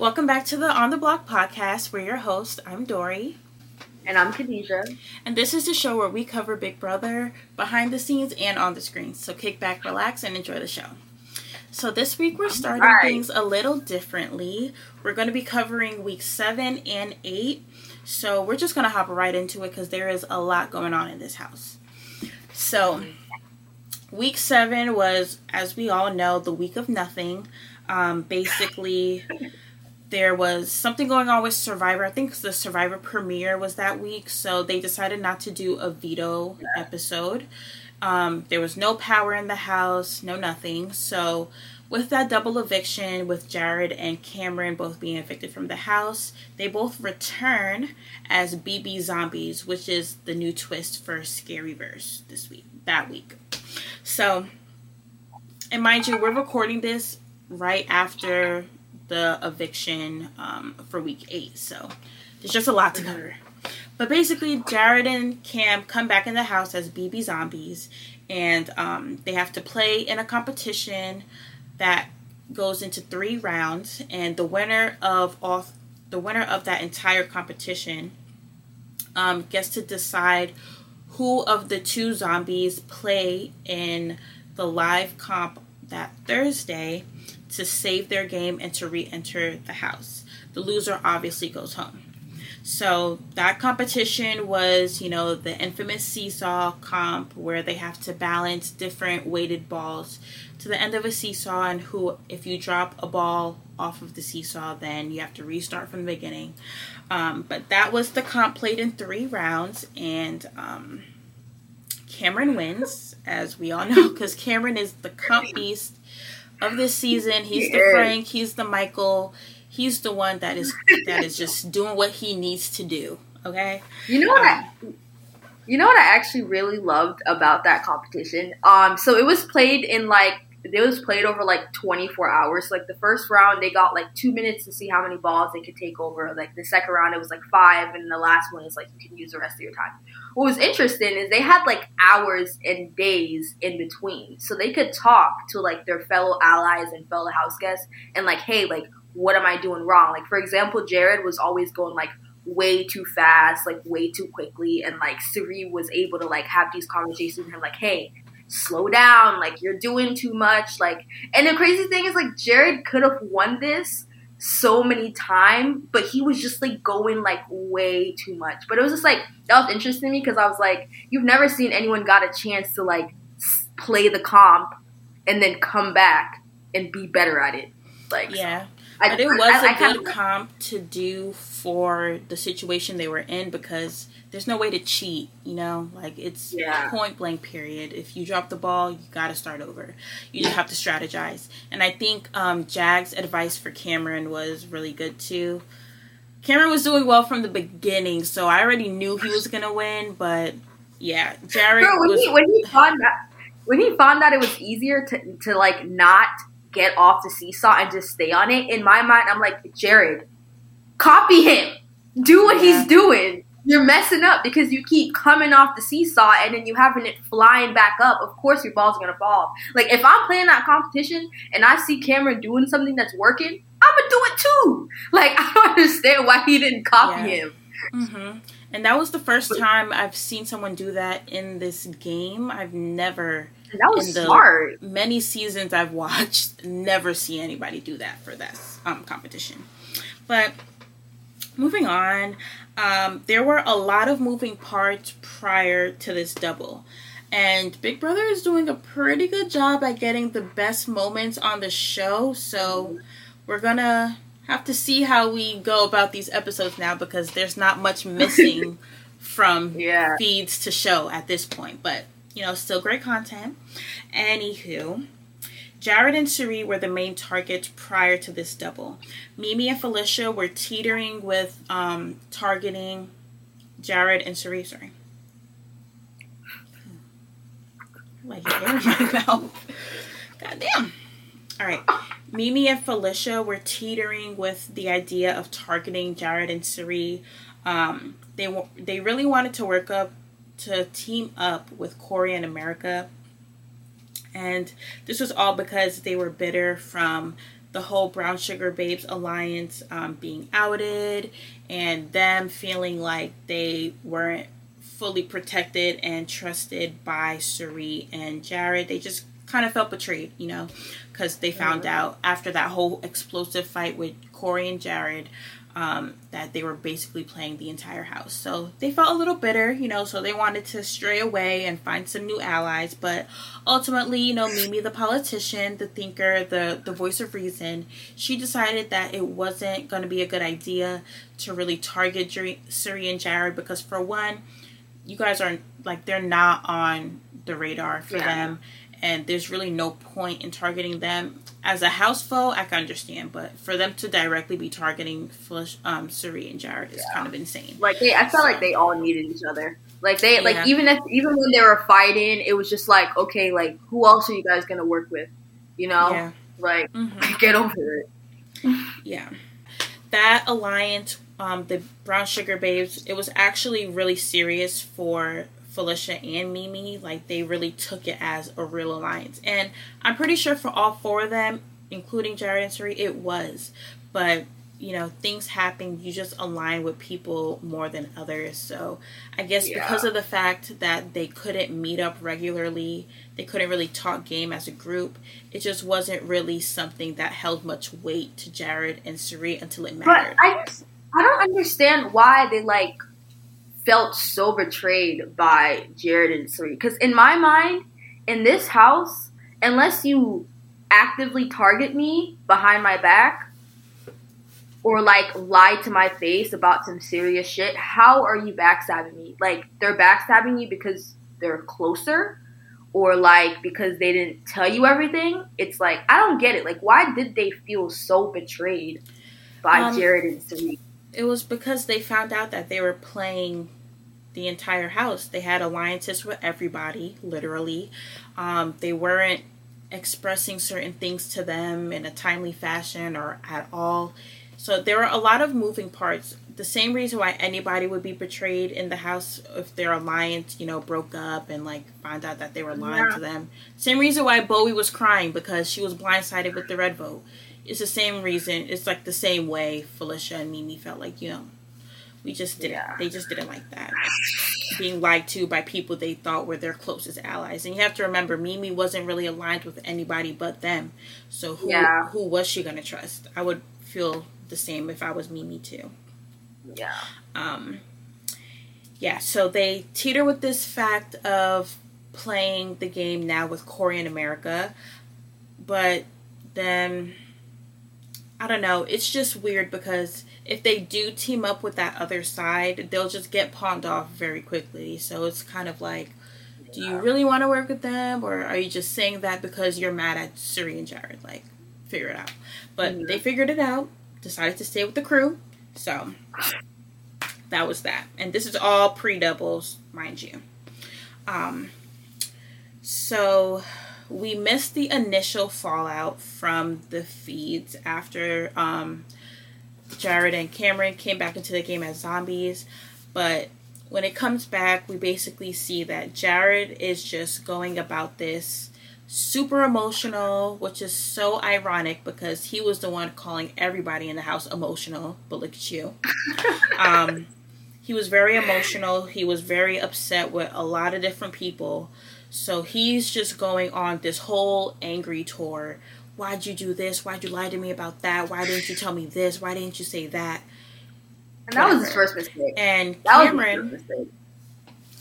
Welcome back to the On the Block podcast. We're your host. I'm Dory. And I'm Khadeja. And this is the show where we cover Big Brother behind the scenes and on the screen. So kick back, relax, and enjoy the show. So this week we're starting right. things a little differently. We're going to be covering week seven and eight. So we're just going to hop right into it because there is a lot going on in this house. So week seven was, as we all know, the week of nothing. Um, basically there was something going on with Survivor. I think the Survivor premiere was that week, so they decided not to do a veto episode. Um, there was no power in the house, no nothing. So, with that double eviction, with Jared and Cameron both being evicted from the house, they both return as BB zombies, which is the new twist for Scaryverse this week, that week. So, and mind you, we're recording this right after the eviction um, for week eight. So there's just a lot to cover. But basically, Jared and Cam come back in the house as BB zombies, and um, they have to play in a competition that goes into three rounds. And the winner of all, the winner of that entire competition, um, gets to decide who of the two zombies play in the live comp that Thursday to save their game and to re enter the house. The loser obviously goes home. So that competition was, you know, the infamous seesaw comp where they have to balance different weighted balls to the end of a seesaw and who if you drop a ball off of the seesaw then you have to restart from the beginning. Um, but that was the comp played in three rounds and um, Cameron wins, as we all know, because Cameron is the comp beast of this season. He's the Frank. He's the Michael. He's the one that is that is just doing what he needs to do. Okay. You know what? Um, I, you know what I actually really loved about that competition. Um, so it was played in like it was played over like 24 hours. Like the first round, they got like two minutes to see how many balls they could take over. Like the second round, it was like five, and the last one is like you can use the rest of your time. What was interesting is they had like hours and days in between, so they could talk to like their fellow allies and fellow house guests, and like, hey, like, what am I doing wrong? Like, for example, Jared was always going like way too fast, like way too quickly, and like Cirie was able to like have these conversations with him, like, hey, slow down, like you're doing too much, like. And the crazy thing is, like, Jared could have won this so many times, but he was just like going like way too much. But it was just like that was interesting to me because I was like, you've never seen anyone got a chance to like play the comp and then come back and be better at it. Like yeah, I, but it was I, a I, good comp to do for the situation they were in because there's no way to cheat, you know? Like it's yeah. point blank period. If you drop the ball, you got to start over. You just have to strategize. And I think um, Jag's advice for Cameron was really good too. Cameron was doing well from the beginning, so I already knew he was gonna win. But yeah, Jared. Bro, when, was, he, when he found that when he found that it was easier to to like not get off the seesaw and just stay on it, in my mind, I'm like, Jared, copy him. Do what yeah. he's doing you're messing up because you keep coming off the seesaw and then you having it flying back up. Of course, your ball's gonna fall. Like if I'm playing that competition and I see Cameron doing something that's working, I'm gonna do it too. Like I don't understand why he didn't copy yeah. him. Mm-hmm. And that was the first time I've seen someone do that in this game. I've never. That was in the smart. Many seasons I've watched, never see anybody do that for this um, competition. But moving on, um, there were a lot of moving parts prior to this double. And Big Brother is doing a pretty good job at getting the best moments on the show. So we're gonna have to see how we go about these episodes now because there's not much missing from yeah. feeds to show at this point. But you know, still great content. Anywho, Jared and Cirie were the main targets prior to this double. Meme and Felicia were teetering with um, targeting Jared and Cirie. Sorry. Like in my mouth. God damn. All right. Meme and Felicia were teetering with the idea of targeting Jared and Cirie. Um, they they really wanted to work up to team up with Corey and America and this was all because they were bitter from the whole Brown Sugar Babes alliance um, being outed and them feeling like they weren't fully protected and trusted by Cirie and Jared. They just kind of felt betrayed, you know, because they found mm-hmm. out after that whole explosive fight with Corey and Jared um, that they were basically playing the entire house. So they felt a little bitter, you know, so they wanted to stray away and find some new allies. But ultimately, you know, Meme, the politician, the thinker, the, the voice of reason, she decided that it wasn't going to be a good idea to really target Cirie and Jared because, for one, you guys are like, they're not on the radar for yeah. them and there's really no point in targeting them as a house foe. I can understand, but for them to directly be targeting Flush, um, Cirie and Jared is yeah. kind of insane. Like they, I felt so, like they all needed each other. Like they, yeah. like even if even when they were fighting, it was just like, okay, like who else are you guys gonna work with? You know, yeah. like mm-hmm. get over it. yeah, that alliance, um, the Brown Sugar Babes, it was actually really serious for Felicia and Meme, like they really took it as a real alliance. And I'm pretty sure for all four of them, including Jared and Cirie, it was. But, you know, things happen. You just align with people more than others. So I guess yeah. because of the fact that they couldn't meet up regularly, they couldn't really talk game as a group, it just wasn't really something that held much weight to Jared and Cirie until it mattered. But I just, I don't understand why they like felt so betrayed by Jared and Cirie. Because in my mind, in this house, unless you actively target me behind my back or like lie to my face about some serious shit, how are you backstabbing me? Like they're backstabbing you because they're closer or like because they didn't tell you everything. It's like I don't get it. Like why did they feel so betrayed by um, Jared and Cirie? It was because they found out that they were playing the entire house. They had alliances with everybody, literally. Um, they weren't expressing certain things to them in a timely fashion or at all. So there were a lot of moving parts. The same reason why anybody would be betrayed in the house if their alliance, you know, broke up and like found out that they were lying yeah. to them. Same reason why Bowie was crying because she was blindsided with the red vote it's the same reason. It's like the same way Felicia and Meme felt like, you know, we just didn't. Yeah. They just didn't like that being lied to by people they thought were their closest allies. And you have to remember, Meme wasn't really aligned with anybody but them. So who yeah. who was she gonna trust? I would feel the same if I was Meme too. Yeah. Um. Yeah. So they teeter with this fact of playing the game now with Corey in America, but then I don't know. It's just weird because if they do team up with that other side, they'll just get pawned off very quickly. So it's kind of like, do you really want to work with them, or are you just saying that because you're mad at Cirie and Jared? Like, figure it out. But mm-hmm. they figured it out, decided to stay with the crew. So that was that. And this is all pre doubles, mind you. Um, so we missed the initial fallout from the feeds after um, Jared and Cameron came back into the game as zombies. But when it comes back, we basically see that Jared is just going about this super emotional, which is so ironic because he was the one calling everybody in the house emotional. But look at you. um, he was very emotional. He was very upset with a lot of different people. So he's just going on this whole angry tour. Why'd you do this? Why'd you lie to me about that? Why didn't you tell me this? Why didn't you say that? And that Whatever. was his first mistake. And that Cameron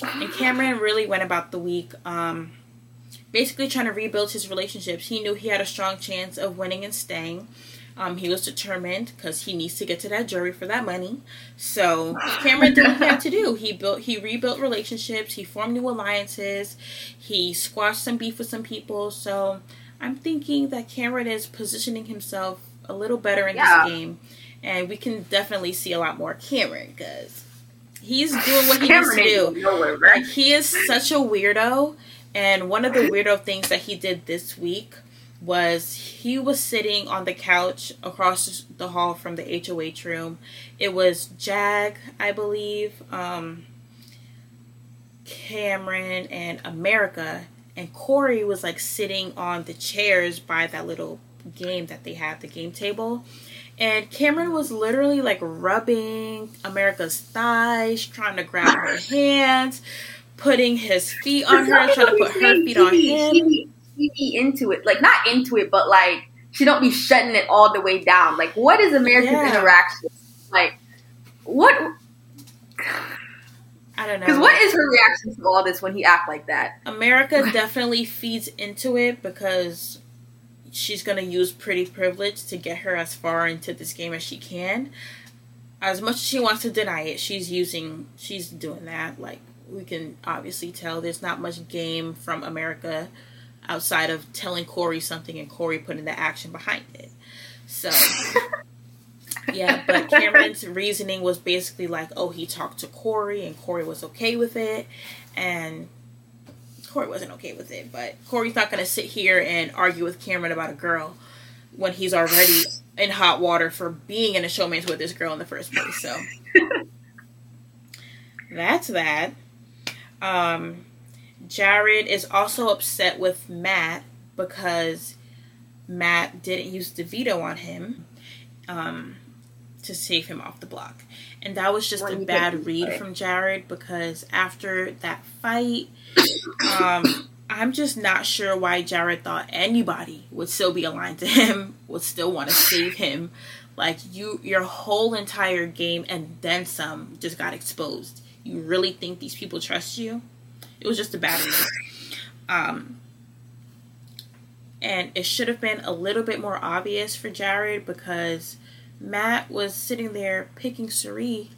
and Cameron really went about the week um, basically trying to rebuild his relationships. He knew he had a strong chance of winning and staying. Um, he was determined because he needs to get to that jury for that money. So Cameron did what he had to do. He built, he rebuilt relationships. He formed new alliances. He squashed some beef with some people. So I'm thinking that Cameron is positioning himself a little better in yeah. this game, and we can definitely see a lot more Cameron because he's doing what he needs to do. Nowhere, right? Like he is such a weirdo. And one of the weirdo things that he did this week was he was sitting on the couch across the hall from the HOH room. It was Jag, I believe, um, Cameron, and America. And Corey was like sitting on the chairs by that little game that they had, the game table. And Cameron was literally like rubbing America's thighs, trying to grab her hands, putting his feet on her, trying to put her feet on him. She be, into it, like not into it, but like she don't be shutting it all the way down. Like, what is America's yeah. interaction? Like, what? I don't know. Because what is her reaction to all this when he act like that? America definitely feeds into it because she's gonna use pretty privilege to get her as far into this game as she can. As much as she wants to deny it, she's using she's doing that. Like we can obviously tell there's not much game from America outside of telling Corey something and Corey putting the action behind it. So yeah, but Cameron's reasoning was basically like, oh, he talked to Corey and Corey was okay with it. And Corey wasn't okay with it, but Corey's not going to sit here and argue with Cameron about a girl when he's already in hot water for being in a showman's with this girl in the first place. So that's that. Um, Jared is also upset with Matt because Matt didn't use the veto on him. Um, to save him off the block. And that was just when a bad read from Jared because after that fight, um, I'm just not sure why Jared thought anybody would still be aligned to him, would still want to save him. Like you, your whole entire game and then some just got exposed. You really think these people trust you? It was just a bad read. Um, and it should have been a little bit more obvious for Jared because Matt was sitting there picking Cirie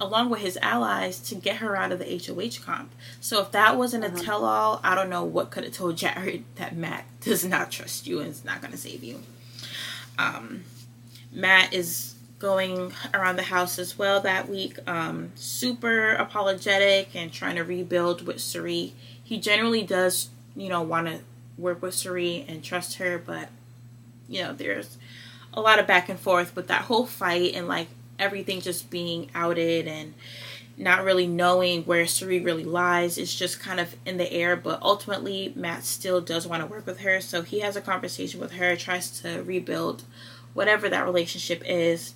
along with his allies to get her out of the HOH comp. So if that wasn't uh-huh. a tell all, I don't know what could have told Jared that Matt does not trust you and is not going to save you. Um, Matt is going around the house as well that week, um, super apologetic and trying to rebuild with Cirie. He generally does, you know, want to work with Cirie and trust her, but, you know, there's a lot of back and forth with that whole fight and like everything just being outed and not really knowing where Cirie really lies. It's just kind of in the air, but ultimately Matt still does want to work with her. So he has a conversation with her, tries to rebuild whatever that relationship is.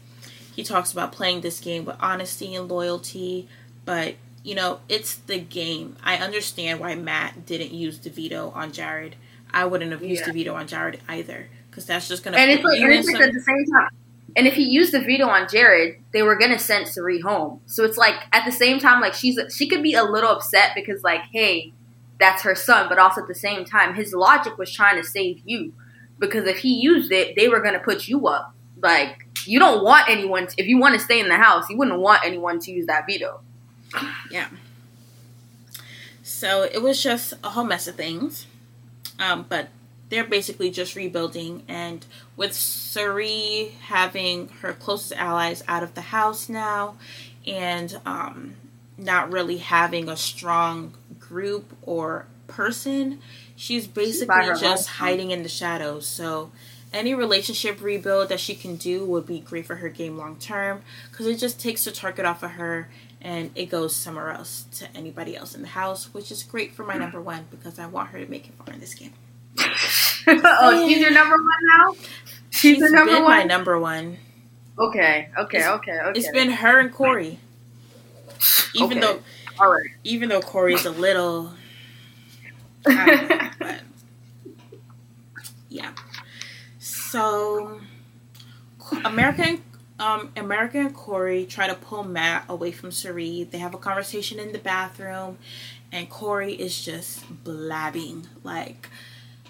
He talks about playing this game with honesty and loyalty, but you know, it's the game. I understand why Matt didn't use the veto on Jared. I wouldn't have used yeah. the veto on Jared either because that's just gonna. And it's like, and it's like at the same time. And if he used the veto on Jared, they were gonna send Cirie home. So it's like at the same time, like she's she could be a little upset because like, hey, that's her son, but also at the same time, his logic was trying to save you because if he used it, they were gonna put you up. Like you don't want anyone. To, if you want to stay in the house, you wouldn't want anyone to use that veto. Yeah. So it was just a whole mess of things. Um, but they're basically just rebuilding and with Cirie having her closest allies out of the house now and um, not really having a strong group or person she's basically she's just hiding in the shadows so any relationship rebuild that she can do would be great for her game long term because it just takes the target off of her and it goes somewhere else to anybody else in the house which is great for my number one because i want her to make it far in this game oh, she's your number one now. She's, she's number been one? my number one. Okay, okay, it's, okay, okay. It's been her and Corey. Even okay. though, all right. Even though Corey's a little, know, but yeah. So, American, um, America and Corey try to pull Matt away from Cirie. They have a conversation in the bathroom, and Corey is just blabbing like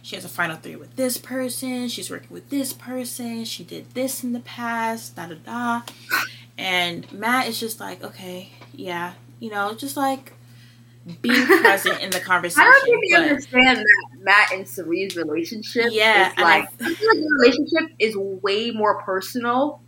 she has a final three with this person, she's working with this person, she did this in the past, da da da. And Matt is just like, okay, yeah, you know, just like being present in the conversation. I don't think you understand that Matt and Cirie's relationship. Yeah, is like, I, feel like the relationship is way more personal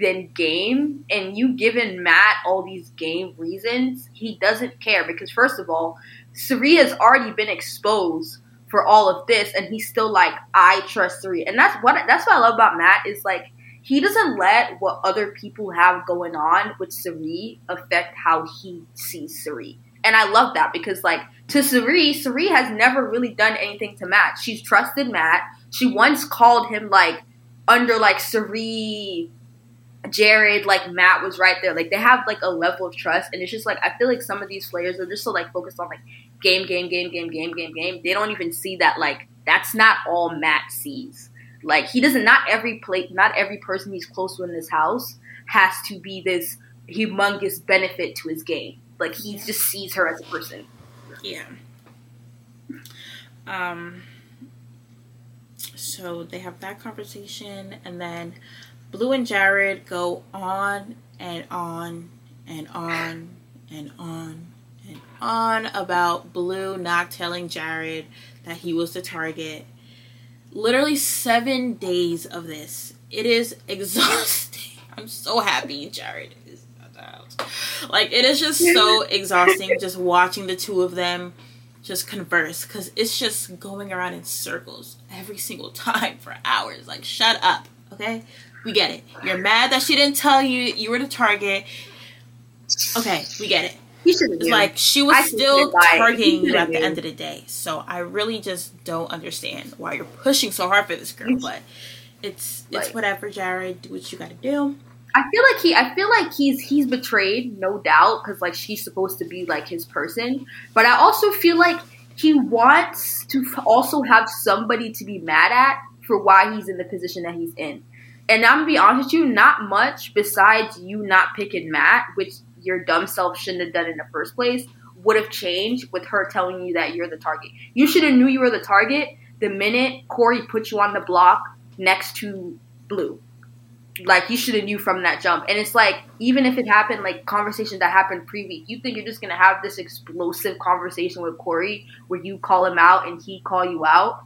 than game. And you given Matt all these game reasons, he doesn't care because first of all, Cirie has already been exposed for all of this, and he's still like, I trust Cirie, and that's what that's what I love about Matt is like he doesn't let what other people have going on with Cirie affect how he sees Cirie. And I love that because like to Cirie, Cirie has never really done anything to Matt. She's trusted Matt. she once called him like under like Cirie, Jared, like Matt was right there. Like they have like a level of trust, and it's just like I feel like some of these players are just so like focused on like game, game, game, game, game, game, game. They don't even see that like that's not all Matt sees. Like he doesn't. Not every play. Not every person he's close to in this house has to be this humongous benefit to his game. Like he just sees her as a person. Yeah. Um. So they have that conversation, and then Blue and Jared go on and on and on and on and on about Blue not telling Jared that he was the target. Literally seven days of this. It is exhausting. I'm so happy Jared is at the house. Like it is just so exhausting just watching the two of them just converse because it's just going around in circles every single time for hours. Like shut up, okay? We get it. You're mad that she didn't tell you you were the target. Okay, we get it. It's like she was still targeting you at the end of the day. So I really just don't understand why you're pushing so hard for this girl. But it's it's whatever, Jared. Do what you got to do. I feel like he. I feel like he's he's betrayed, no doubt, because like she's supposed to be like his person. But I also feel like he wants to also have somebody to be mad at for why he's in the position that he's in. And I'm gonna be honest with you, not much besides you not picking Matt, which your dumb self shouldn't have done in the first place would have changed with her telling you that you're the target. You should have knew you were the target the minute Corey put you on the block next to Blue. Like you should have knew from that jump. And it's like even if it happened like conversations that happened pre-week, you think you're just gonna have this explosive conversation with Corey where you call him out and he call you out,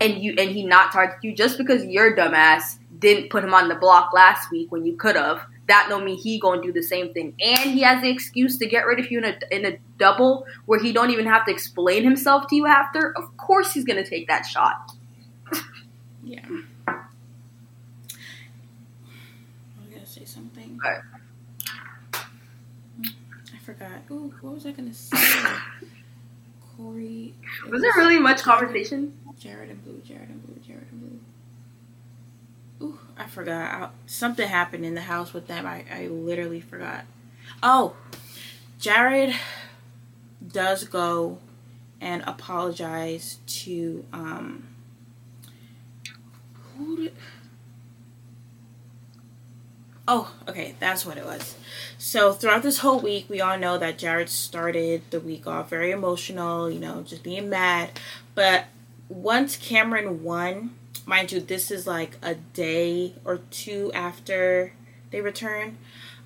and you and he not target you just because your dumbass didn't put him on the block last week when you could have that don't mean he gonna do the same thing. And he has the excuse to get rid of you in a in a double where he don't even have to explain himself to you after. Of course he's gonna take that shot. yeah. I was gonna say something. Right. I forgot. Ooh, what was I gonna say? Corey. Was, was there really much conversation? Jared and Blue, Jared and Blue, Jared and Blue. Ooh, I forgot. I, something happened in the house with them. I, I literally forgot. Oh, Jared does go and apologize to um who did Oh, okay, that's what it was. So throughout this whole week, we all know that Jared started the week off very emotional, you know, just being mad. But once Cameron won, mind you, this is like a day or two after they return.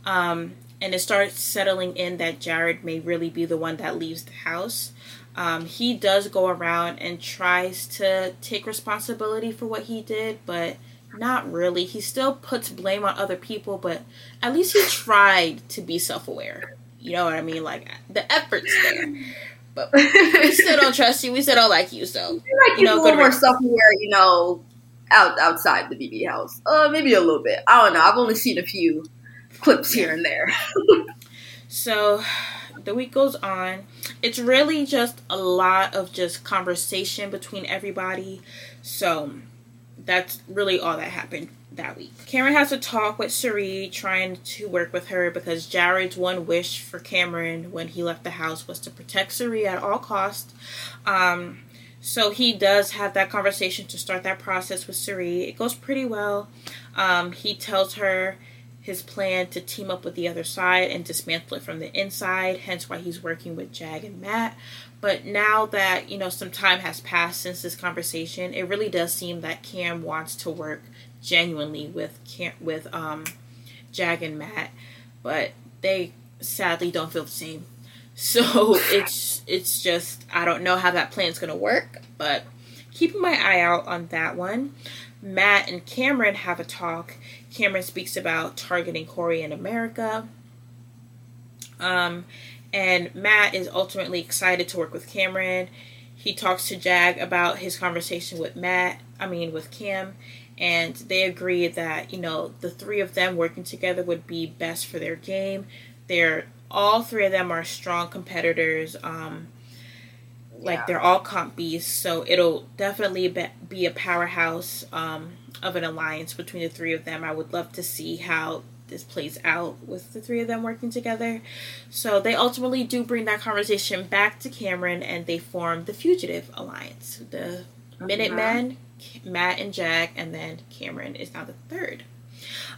Um, and it starts settling in that Jared may really be the one that leaves the house. Um, he does go around and tries to take responsibility for what he did, but not really. He still puts blame on other people, but at least he tried to be self aware. You know what I mean? Like the effort's there. But we still don't trust you. We still don't like you. So like you know, go more self aware. You know, out outside the BB house. Uh, maybe a little bit. I don't know. I've only seen a few clips here and there. so the week goes on. It's really just a lot of just conversation between everybody. So that's really all that happened that week. Cameron has a talk with Cirie, trying to work with her because Jared's one wish for Cameron when he left the house was to protect Cirie at all costs. Um, so he does have that conversation to start that process with Cirie. It goes pretty well. Um, he tells her his plan to team up with the other side and dismantle it from the inside, hence why he's working with Jag and Matt. But now that, you know, some time has passed since this conversation, it really does seem that Cam wants to work genuinely with Cam with um Jag and Matt, but they sadly don't feel the same. So it's it's just I don't know how that plan's gonna work, but keeping my eye out on that one. Matt and Cameron have a talk. Cameron speaks about targeting Corey in America. Um, and Matt is ultimately excited to work with Cameron. He talks to Jag about his conversation with Matt, I mean, with Cam, and they agree that, you know, the three of them working together would be best for their game. They're all three of them are strong competitors. Um, like yeah. they're all comp beasts, so it'll definitely be a powerhouse um, of an alliance between the three of them. I would love to see how this plays out with the three of them working together. So they ultimately do bring that conversation back to Cameron and they form the Fugitive Alliance. The Minutemen, Matt and Jag, and then Cameron is now the third.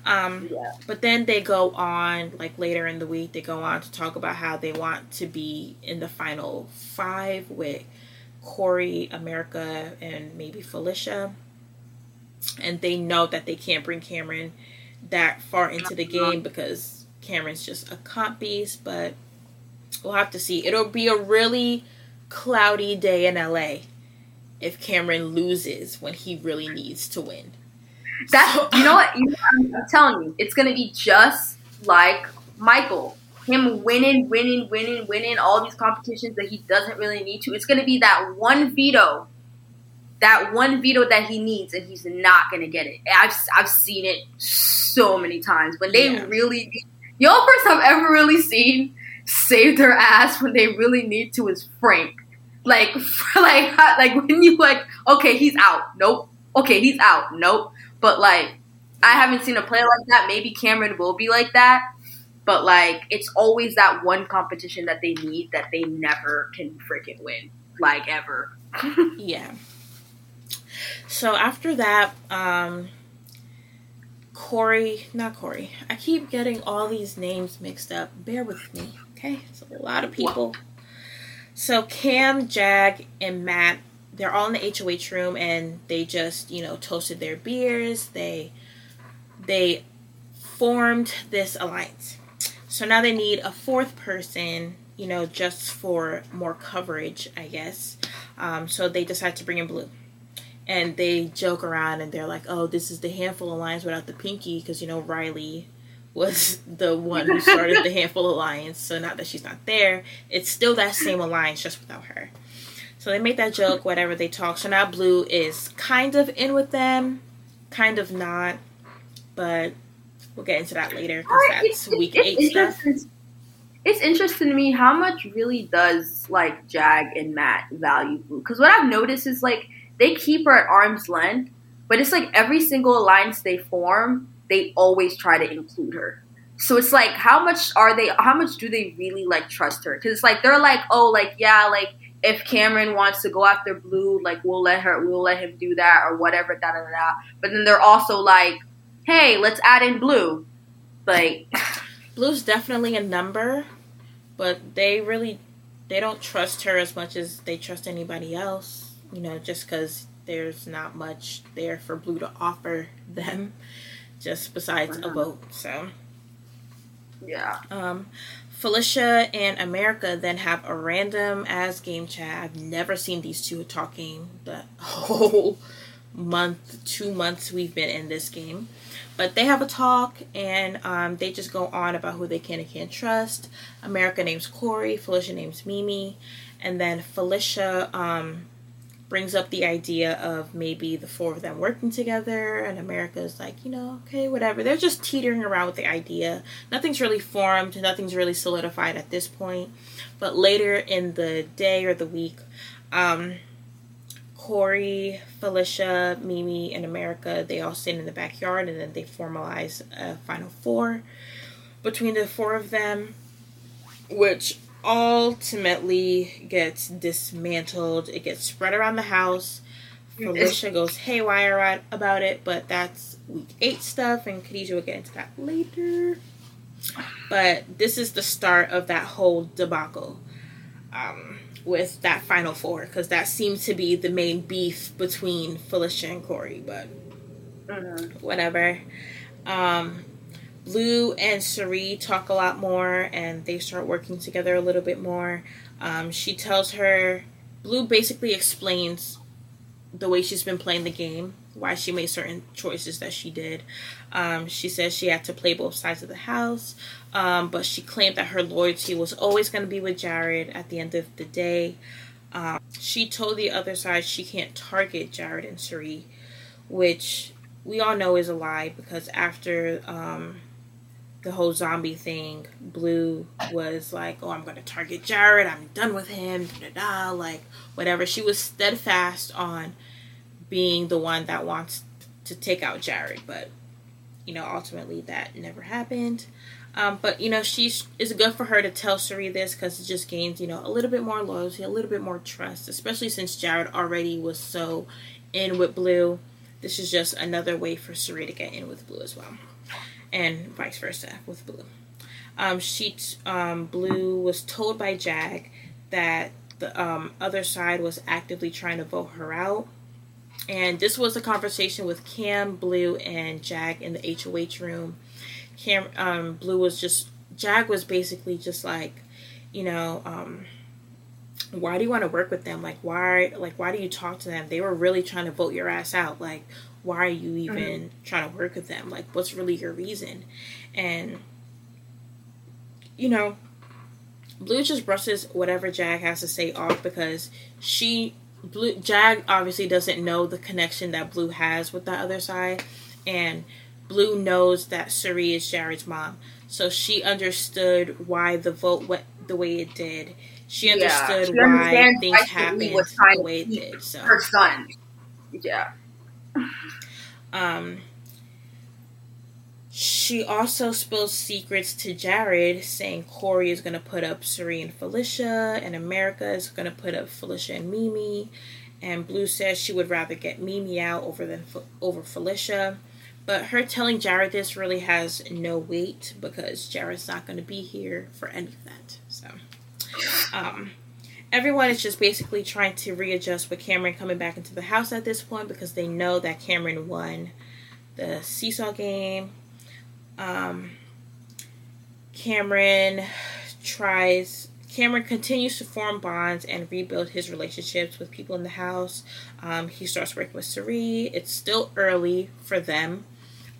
Um, yeah. But then they go on, like later in the week, they go on to talk about how they want to be in the final five with Corey, America, and maybe Felicia. And they know that they can't bring Cameron that far into the game because Cameron's just a comp beast, but we'll have to see. It'll be a really cloudy day in LA if Cameron loses when he really needs to win. That's so, you know what you I'm, I'm telling you, it's gonna be just like Michael. Him winning, winning, winning, winning all these competitions that he doesn't really need to. It's gonna be that one veto that one veto that he needs, and he's not gonna get it. I've I've seen it so many times when they yeah. really. The only person I've ever really seen save their ass when they really need to is Frank. Like, like, like when you like, okay, he's out. Nope. Okay, he's out. Nope. But like, I haven't seen a player like that. Maybe Cameron will be like that. But like, it's always that one competition that they need that they never can freaking win. Like ever. yeah. So after that, um, Corey, not Corey. I keep getting all these names mixed up. Bear with me, okay? It's a lot of people. So Cam, Jag, and Matt, they're all in the HOH room, and they just, you know, toasted their beers. They, they formed this alliance. So now they need a fourth person, you know, just for more coverage, I guess. Um, so they decide to bring in Blue and they joke around and they're like, "Oh, this is the Handful Alliance without the Pinky," because you know Reilly was the one who started the Handful Alliance. So now that she's not there, it's still that same alliance just without her. So they make that joke, whatever they talk. So now Blue is kind of in with them, kind of not, but we'll get into that later because that's week eight stuff. It's interesting to me how much really does like Jag and Matt value Blue because what I've noticed is like they keep her at arm's length, but it's like every single alliance they form, they always try to include her. So it's like, how much are they? How much do they really like trust her? Because it's like they're like, oh, like yeah, like if Cameron wants to go after Blue, like we'll let her, we'll let him do that or whatever, da da da. But then they're also like, hey, let's add in Blue. Like, Blue's definitely a number, but they really they don't trust her as much as they trust anybody else you know, just because there's not much there for Blue to offer them, just besides a boat. So, yeah. Um, Felicia and America then have a random ass game chat. I've never seen these two talking the whole month, two months we've been in this game. But they have a talk and um, they just go on about who they can and can't trust. America names Corey, Felicia names Meme, and then Felicia um, brings up the idea of maybe the four of them working together and America's like, you know, okay, whatever. They're just teetering around with the idea. Nothing's really formed, nothing's really solidified at this point. But later in the day or the week, um, Corey, Felicia, Meme, and America, they all stand in the backyard and then they formalize a final four between the four of them, which ultimately gets dismantled. It gets spread around the house. Felicia goes haywire about it, but that's week eight stuff, and Khadeja will get into that later. But this is the start of that whole debacle um, with that final four, because that seems to be the main beef between Felicia and Corey, but mm-hmm. whatever. Um, Blue and Cirie talk a lot more and they start working together a little bit more. Um, she tells her, Blue basically explains the way she's been playing the game, why she made certain choices that she did. Um, she says she had to play both sides of the house, um, but she claimed that her loyalty was always going to be with Jared at the end of the day. Um, she told the other side she can't target Jared and Cirie, which we all know is a lie because after um, the whole zombie thing, Blue was like, "Oh, I'm going to target Jared. I'm done with him." Da, da, da, like whatever. She was steadfast on being the one that wants to take out Jared, but you know, ultimately that never happened. Um, but you know, she's it's good for her to tell Cirie this because it just gains you know a little bit more loyalty, a little bit more trust, especially since Jared already was so in with Blue. This is just another way for Cirie to get in with Blue as well, and vice versa with Blue. Um, she um, Blue was told by Jag that the um, other side was actively trying to vote her out. And this was a conversation with Cam, Blue, and Jag in the HOH room Cam um, Blue was just Jag was basically just like, you know, um, why do you want to work with them? Like why like why do you talk to them? They were really trying to vote your ass out. Like why are you even mm-hmm. trying to work with them? Like what's really your reason? And you know, Blue just brushes whatever Jag has to say off because she Blue Jag obviously doesn't know the connection that Blue has with the other side and Blue knows that Cirie is Jared's mom, so she understood why the vote went the way it did. She understood yeah, she why things happened the way it did. So her son, yeah. Um. She also spills secrets to Jared, saying Corey is going to put up Cirie and Felicia, and America is going to put up Felicia and Meme. And Blue says she would rather get Meme out over than over Felicia. But her telling Jared this really has no weight because Jared's not going to be here for any of that. So, um, everyone is just basically trying to readjust with Cameron coming back into the house at this point because they know that Cameron won the seesaw game. Um, Cameron tries. Cameron continues to form bonds and rebuild his relationships with people in the house. Um, he starts working with Cirie. It's still early for them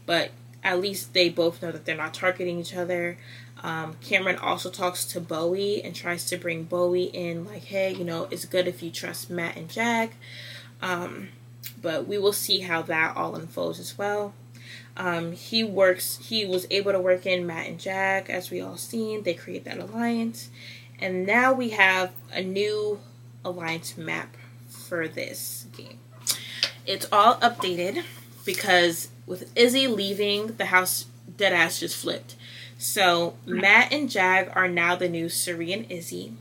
but at least they both know that they're not targeting each other. Um, Cameron also talks to Bowie and tries to bring Bowie in, like, hey, you know, it's good if you trust Matt and Jag. Um, but we will see how that all unfolds as well. Um, he works, he was able to work in Matt and Jag, as we all seen. They create that alliance. And now we have a new alliance map for this game. It's all updated because with Izzy leaving, the house dead ass just flipped. So Matt and Jag are now the new Cirie and Izzy.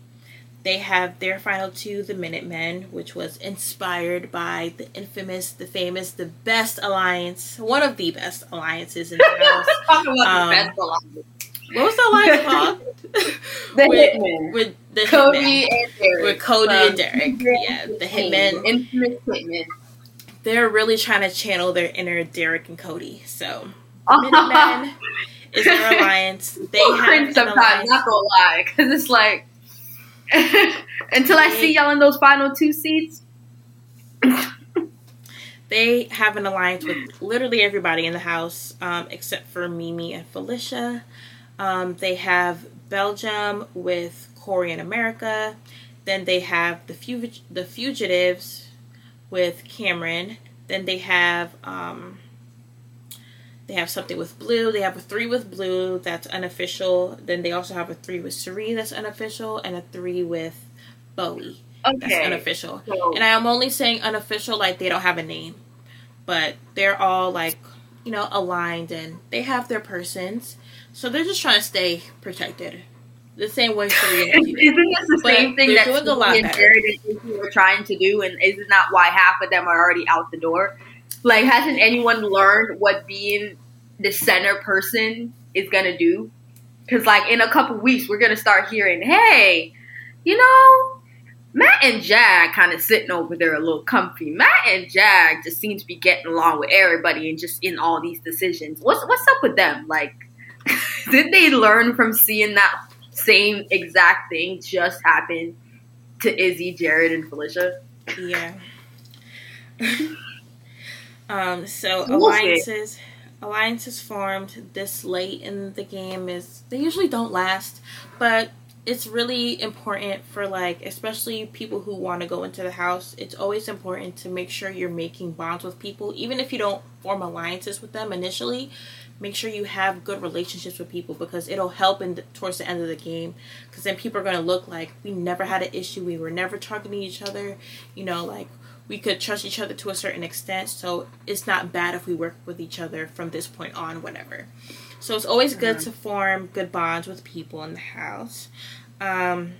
They have their final two, the Minutemen, which was inspired by the infamous, the famous, the best alliance, one of the best alliances in the house. um, what was the alliance called? the with, Hitmen. With the Cody Hitmen. and Derek. With Cody um, and Derek. Yeah, the Hitmen. Infamous Hitmen they're really trying to channel their inner Derek and Cody. So Minutemen is their alliance. They have sometimes, alliance. not gonna lie, because it's like until I see y'all in those final two seats. they have an alliance with literally everybody in the house, um, except for Meme and Felicia. Um, they have Belgium with Corey and America. Then they have the fug- the fugitives with Cameron. Then they have um, they have something with Blue. They have a three with Blue that's unofficial. Then they also have a three with Cirie that's unofficial, and a three with Bowie okay. that's unofficial. So, and I am only saying unofficial like they don't have a name, but they're all like you know aligned and they have their persons, so they're just trying to stay protected the same way Cirie Isn't this the but same thing that doing a lot and Jared and were trying to do, and isn't that why half of them are already out the door? Like, hasn't anyone learned what being the center person is gonna do? Because, like, in a couple weeks, we're gonna start hearing, "Hey, you know, Matt and Jag kind of sitting over there a little comfy. Matt and Jag just seem to be getting along with everybody and just in all these decisions. What's what's up with them? Like, did they learn from seeing that same exact thing just happen to Izzy, Jared, and Felicia. Yeah. um. So alliances, alliances formed this late in the game is they usually don't last, but it's really important for like especially people who want to go into the house it's always important to make sure you're making bonds with people. Even if you don't form alliances with them initially make sure you have good relationships with people because it'll help in the, towards the end of the game. Because then people are going to look like we never had an issue. We were never targeting each other. You know like we could trust each other to a certain extent so it's not bad if we work with each other from this point on whatever so it's always good mm-hmm. to form good bonds with people in the house um,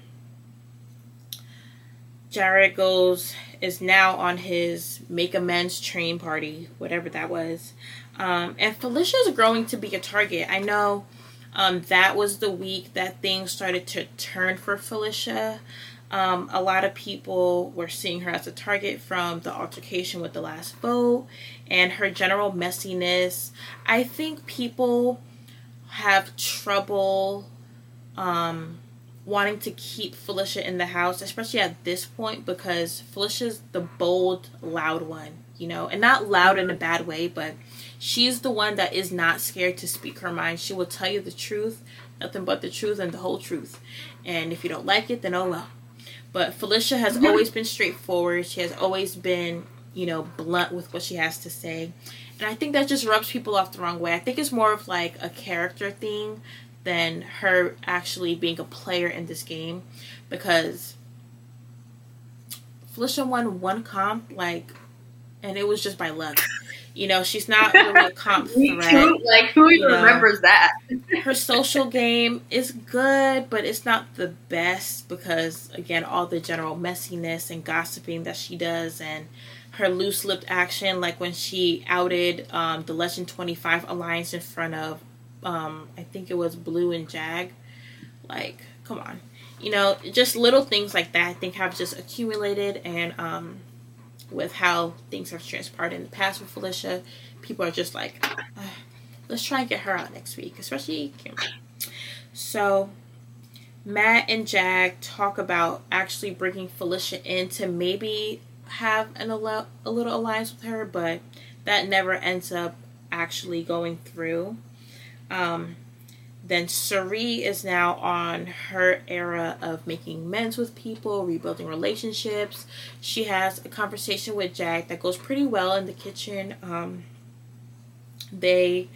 jared goes is now on his make amends train party whatever that was um, and Felicia is growing to be a target. I know um, that was the week that things started to turn for Felicia. Um, a lot of people were seeing her as a target from the altercation with the last vote and her general messiness. I think people have trouble um, wanting to keep Felicia in the house, especially at this point, because Felicia's the bold, loud one, you know, and not loud in a bad way, but She's the one that is not scared to speak her mind. She will tell you the truth, nothing but the truth and the whole truth. And if you don't like it, then oh well. But Felicia has always been straightforward. She has always been, you know, blunt with what she has to say. And I think that just rubs people off the wrong way. I think it's more of like a character thing than her actually being a player in this game because Felicia won one comp, like, and it was just by luck. You know, she's not really a comp threat. like who even remembers that? her social game is good, but it's not the best because again, all the general messiness and gossiping that she does and her loose lipped action, like when she outed um, the Legend 25 Alliance in front of, um, I think it was Blue and Jag. Like, come on. You know, just little things like that I think have just accumulated and um, with how things have transpired in the past with Felicia, people are just like, uh, let's try and get her out next week, especially Kimberly. So Matt and Jag talk about actually bringing Felicia in to maybe have an a little alliance with her, but that never ends up actually going through. Um, then Cirie is now on her era of making amends with people, rebuilding relationships. She has a conversation with Jag that goes pretty well in the kitchen. Um, they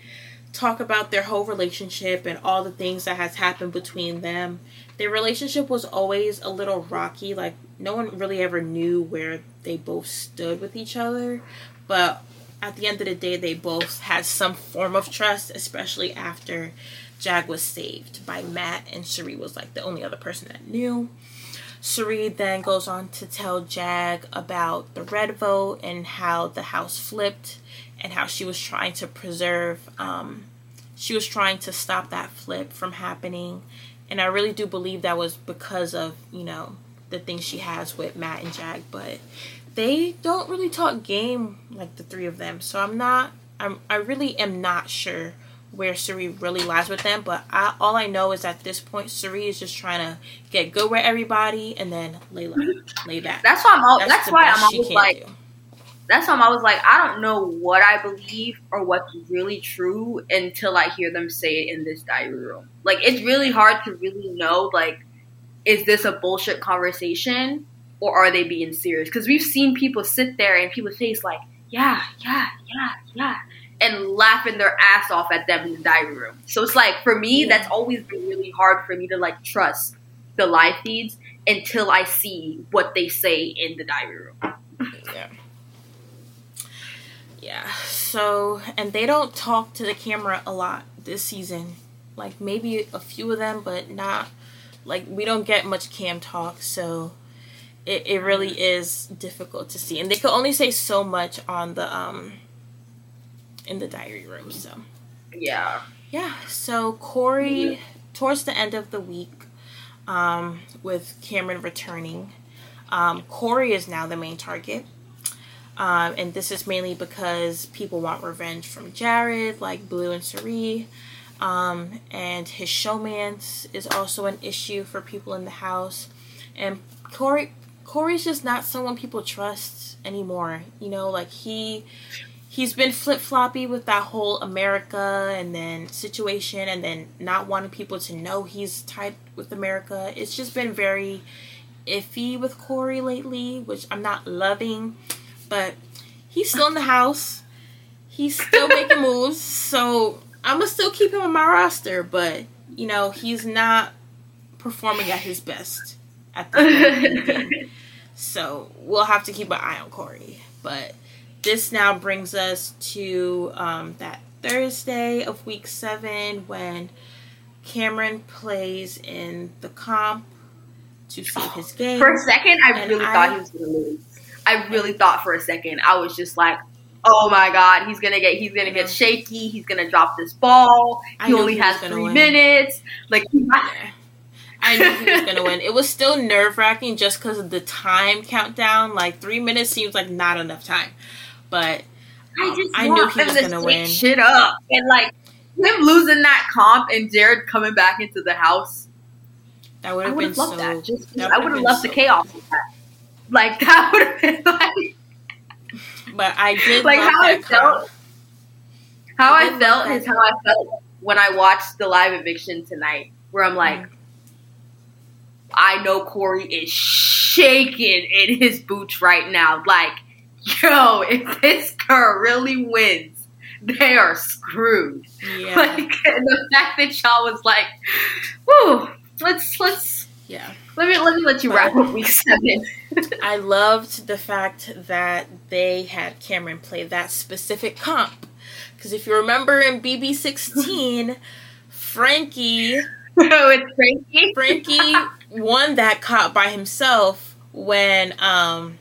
talk about their whole relationship and all the things that has happened between them. Their relationship was always a little rocky. Like no one really ever knew where they both stood with each other, but at the end of the day, they both had some form of trust, especially after Jag was saved by Matt, and Cirie was like the only other person that knew. Cirie then goes on to tell Jag about the red vote and how the house flipped and how she was trying to preserve, um, she was trying to stop that flip from happening. And I really do believe that was because of, you know, the things she has with Matt and Jag, but they don't really talk game like the three of them. So I'm not, I'm, I really am not sure where Cirie really lies with them. But I, all I know is at this point, Cirie is just trying to get good with everybody and then lay lay back. That's why I'm. All, that's, that's why I'm always like. Do. That's why I'm always like, I don't know what I believe or what's really true until I hear them say it in this diary room. Like, it's really hard to really know, like, is this a bullshit conversation or are they being serious? Because we've seen people sit there and people face like, yeah, yeah, yeah, yeah and laughing their ass off at them in the diary room. So it's like for me, that's always been really hard for me to like trust the live feeds until I see what they say in the diary room. yeah. Yeah. So and they don't talk to the camera a lot this season. Like maybe a few of them, but not like we don't get much cam talk, so it, it really is difficult to see. And they could only say so much on the um in the diary room. So yeah, yeah. So Cory, towards the end of the week, um, with Cameron returning, um, Cory is now the main target. Um, and this is mainly because people want revenge from Jared, like Blue and Cirie. Um, and his showmance is also an issue for people in the house. And Cory, Cory's just not someone people trust anymore. You know, like he he's been flip floppy with that whole America and then situation and then not wanting people to know he's tied with America. It's just been very iffy with Cory lately, which I'm not loving, but he's still in the house. He's still making moves, so I'm gonna still keep him on my roster, but you know he's not performing at his best at the So we'll have to keep an eye on Cory. But this now brings us to um, that Thursday of week seven when Cameron plays in the comp to save his game. For a second, I and really I, thought he was going to lose. I really thought for a second. I was just like, "Oh my god, he's gonna get he's gonna get shaky. He's gonna drop this ball. He only he has three win. minutes. Like. I knew he was gonna win. It was still nerve wracking just because of the time countdown. Like three minutes seems like not enough time, but um, I just I knew he was gonna win. Shit up and like him losing that comp and Jared coming back into the house. That would have been loved so. That. Just, that I would have loved so the chaos of that. Like that would have been like. But I did like how I felt. How I, I felt is how I felt when I watched the live eviction tonight, where I'm like, mm-hmm. I know Cory is shaking in his boots right now. Like, yo, if this girl really wins, they are screwed. Yeah. Like the fact that y'all was like, "Whoo, let's let's yeah." Let me let me let you wrap up week seven. I loved the fact that they had Cameron play that specific comp because if you remember in BB sixteen, Frankie. Oh, it's Frankie. Frankie won that comp by himself when um,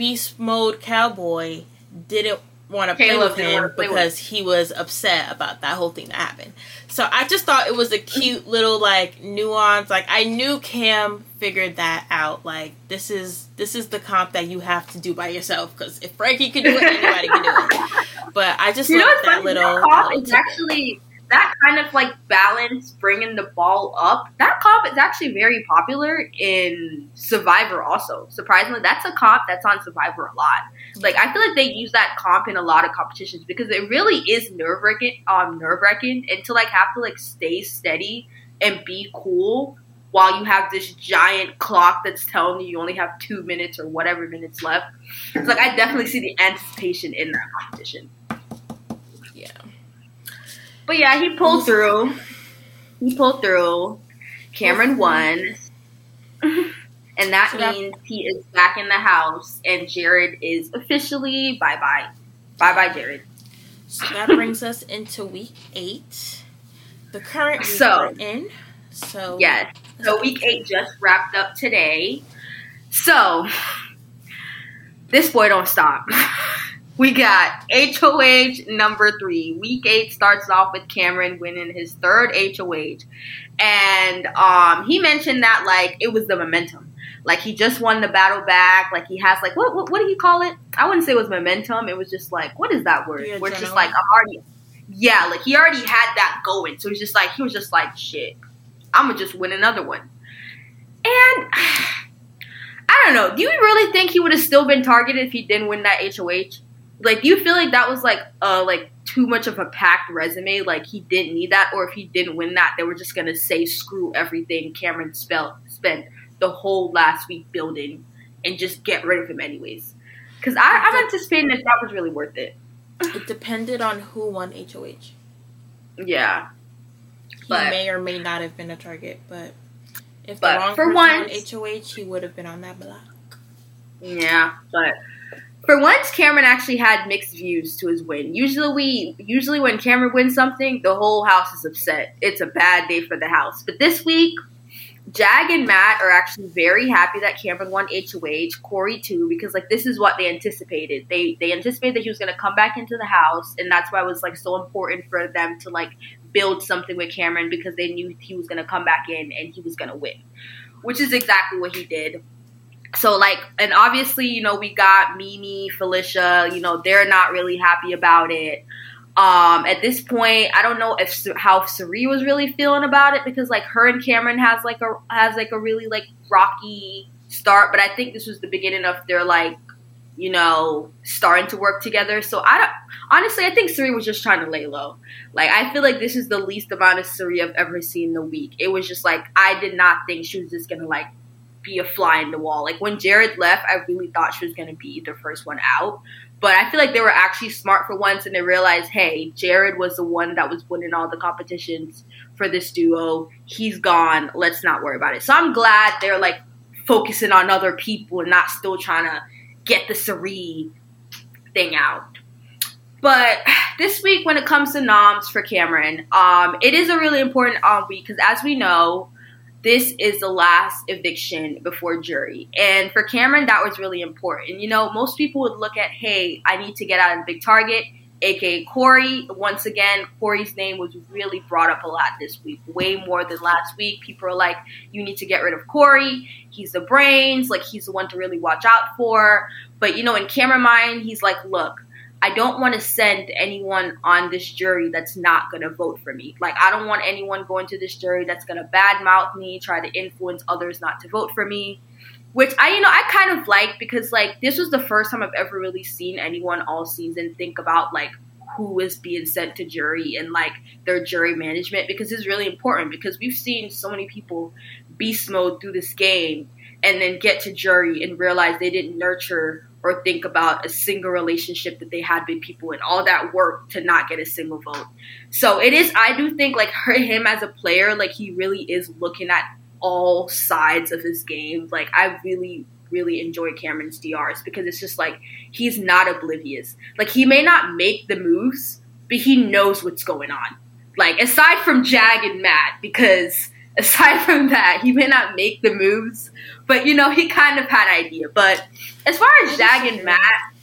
Beast Mode Cowboy didn't want to play with him because he was upset about that whole thing that happened. So I just thought it was a cute little like nuance. Like I knew Cam figured that out. Like this is this is the comp that you have to do by yourself because if Frankie could do it, anybody can do it. But I just you love that little. That comp is actually that kind of like balance, bringing the ball up. That comp is actually very popular in Survivor. Also, surprisingly, that's a comp that's on Survivor a lot. Like I feel like they use that comp in a lot of competitions because it really is nerve wracking. Um, nerve wracking, and to like have to like stay steady and be cool while you have this giant clock that's telling you you only have two minutes or whatever minutes left. It's like I definitely see the anticipation in that competition. But yeah, he pulled through. He pulled through. Cameron won. and that means he is back in the house and Jared is officially bye bye. Bye bye, Jared. So that brings us into week eight. The current week so, we're in. So Yes. So week eight just wrapped up today. So this boy don't stop. We got HOH number three. Week eight starts off with Cameron winning his third HOH. And um, he mentioned that like it was the momentum. Like he just won the battle back. Like he has like what what, what do you call it? I wouldn't say it was momentum. It was just like what is that word? Yeah, Where it's just like I'm already yeah, like he already had that going. So he's just like he was just like shit. I'm gonna just win another one. And I don't know. Do you really think he would have still been targeted if he didn't win that HOH? Like you feel like that was like uh like too much of a packed resume like he didn't need that or if he didn't win that they were just gonna say screw everything cameron spell spent the whole last week building and just get rid of him anyways. Because I I'm anticipating that that was really worth it. It depended on who won hoh yeah. He but, may or may not have been a target but if the wrong for one hoh he would have been on that block. Yeah but for once, Cameron actually had mixed views to his win. Usually, we usually when Cameron wins something, the whole house is upset. It's a bad day for the house. But this week, Jag and Matt are actually very happy that Cameron won HOH, Cory too, because like this is what they anticipated. They they anticipated that he was gonna come back into the house, and that's why it was like so important for them to like build something with Cameron because they knew he was gonna come back in and he was gonna win. Which is exactly what he did so like and obviously you know we got Meme felicia you know they're not really happy about it. Um at this point i don't know if how Cirie was really feeling about it because like her and cameron has like a has like a really like rocky start but i think this was the beginning of their like you know starting to work together. So i don't honestly i think Cirie was just trying to lay low. Like i feel like this is the least amount of Cirie i've ever seen in the week. It was just like i did not think she was just gonna like be a fly in the wall. Like when Jared left, I really thought she was going to be the first one out. But I feel like they were actually smart for once and they realized, hey, Jared was the one that was winning all the competitions for this duo. He's gone. Let's not worry about it. So I'm glad they're like focusing on other people and not still trying to get the Cirie thing out. But this week, when it comes to noms for Cameron, um, it is a really important um, week because, as we know, this is the last eviction before jury. And for Cameron, that was really important. You know, most people would look at, hey, I need to get out of Big Target, aka Cory. Once again, Cory's name was really brought up a lot this week, way more than last week. People are like, you need to get rid of Cory. He's the brains, like, he's the one to really watch out for. But, you know, in Cameron mind, he's like, look, I don't want to send anyone on this jury that's not going to vote for me. Like, I don't want anyone going to this jury that's going to badmouth me, try to influence others not to vote for me. Which I, you know, I kind of like because, like, this was the first time I've ever really seen anyone all season think about, like, who is being sent to jury and, like, their jury management because it's really important because we've seen so many people beast mode through this game and then get to jury and realize they didn't nurture or think about a single relationship that they had with people and all that work to not get a single vote. So it is, I do think, like her, him as a player, like he really is looking at all sides of his game. Like I really, really enjoy Cameron's DRs because it's just like he's not oblivious. Like he may not make the moves, but he knows what's going on. Like aside from Jag and Matt, because aside from that, he may not make the moves, but you know, he kind of had idea. But as far as Jag and Matt,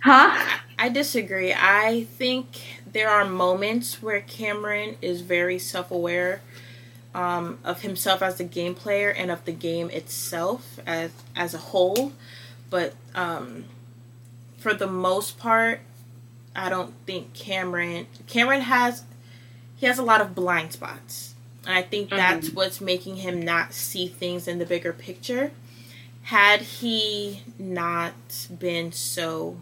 huh? I disagree. I think there are moments where Cameron is very self aware um, of himself as a game player and of the game itself as as a whole. But um, for the most part, I don't think Cameron Cameron has he has a lot of blind spots. And I think mm-hmm. that's what's making him not see things in the bigger picture. Had he not been so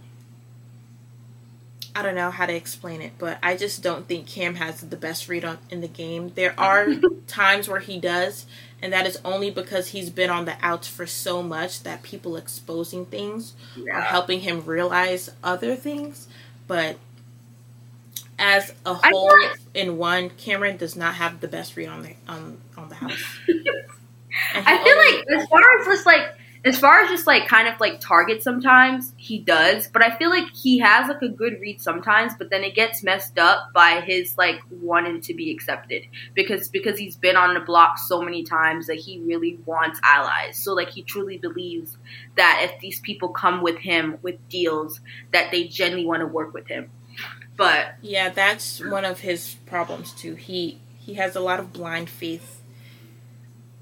I don't know how to explain it, but I just don't think Cam has the best read on in the game. There are times where he does, and that is only because he's been on the outs for so much that people exposing things yeah. are helping him realize other things. But as a whole in one, Cameron does not have the best read on the on on the house. I feel like as far as just like as far as just like kind of like target sometimes he does, but I feel like he has like a good read sometimes, but then it gets messed up by his like wanting to be accepted because because he's been on the block so many times that he really wants allies. So like he truly believes that if these people come with him with deals that they genuinely want to work with him. But yeah, that's one of his problems too. He he has a lot of blind faith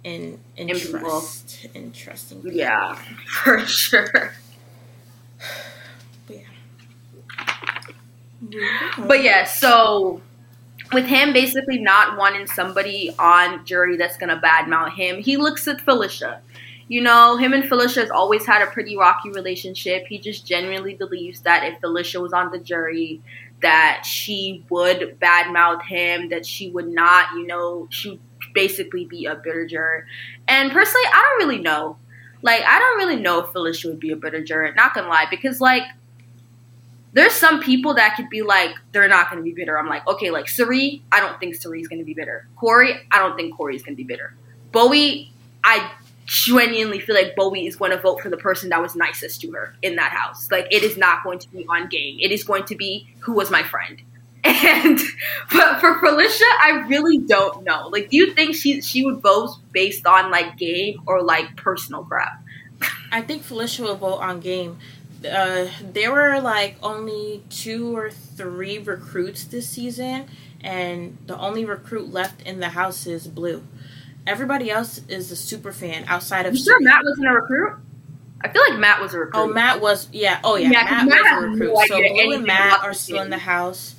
in in, in trust in trusting. People. Yeah, for sure. but yeah. But yeah, so with him basically not wanting somebody on jury that's gonna badmouth him, he looks at Felicia. You know, him and Felicia has always had a pretty rocky relationship. He just genuinely believes that if Felicia was on the jury, that she would badmouth him, that she would not, you know, she would basically be a bitter juror. And personally, I don't really know. Like, I don't really know if Felicia would be a bitter juror. Not gonna lie, because like, there's some people that could be like, they're not gonna be bitter. I'm like, okay, like Cirie, I don't think Cirie's gonna be bitter. Cory, I don't think Cory's gonna be bitter. Bowie, I genuinely feel like Bowie is going to vote for the person that was nicest to her in that house. Like it is not going to be on game. It is going to be who was my friend. And but for Felicia, I really don't know. Like, do you think she she would vote based on like game or like personal crap? I think Felicia will vote on game. Uh, there were like only two or three recruits this season, and the only recruit left in the house is Blue. Everybody else is a super fan outside of. You sure Matt wasn't a recruit? I feel like Matt was a recruit. Oh, Matt was. Yeah. Oh, yeah. yeah Matt, Matt, was a recruit. No so Blue and Matt are still in the house,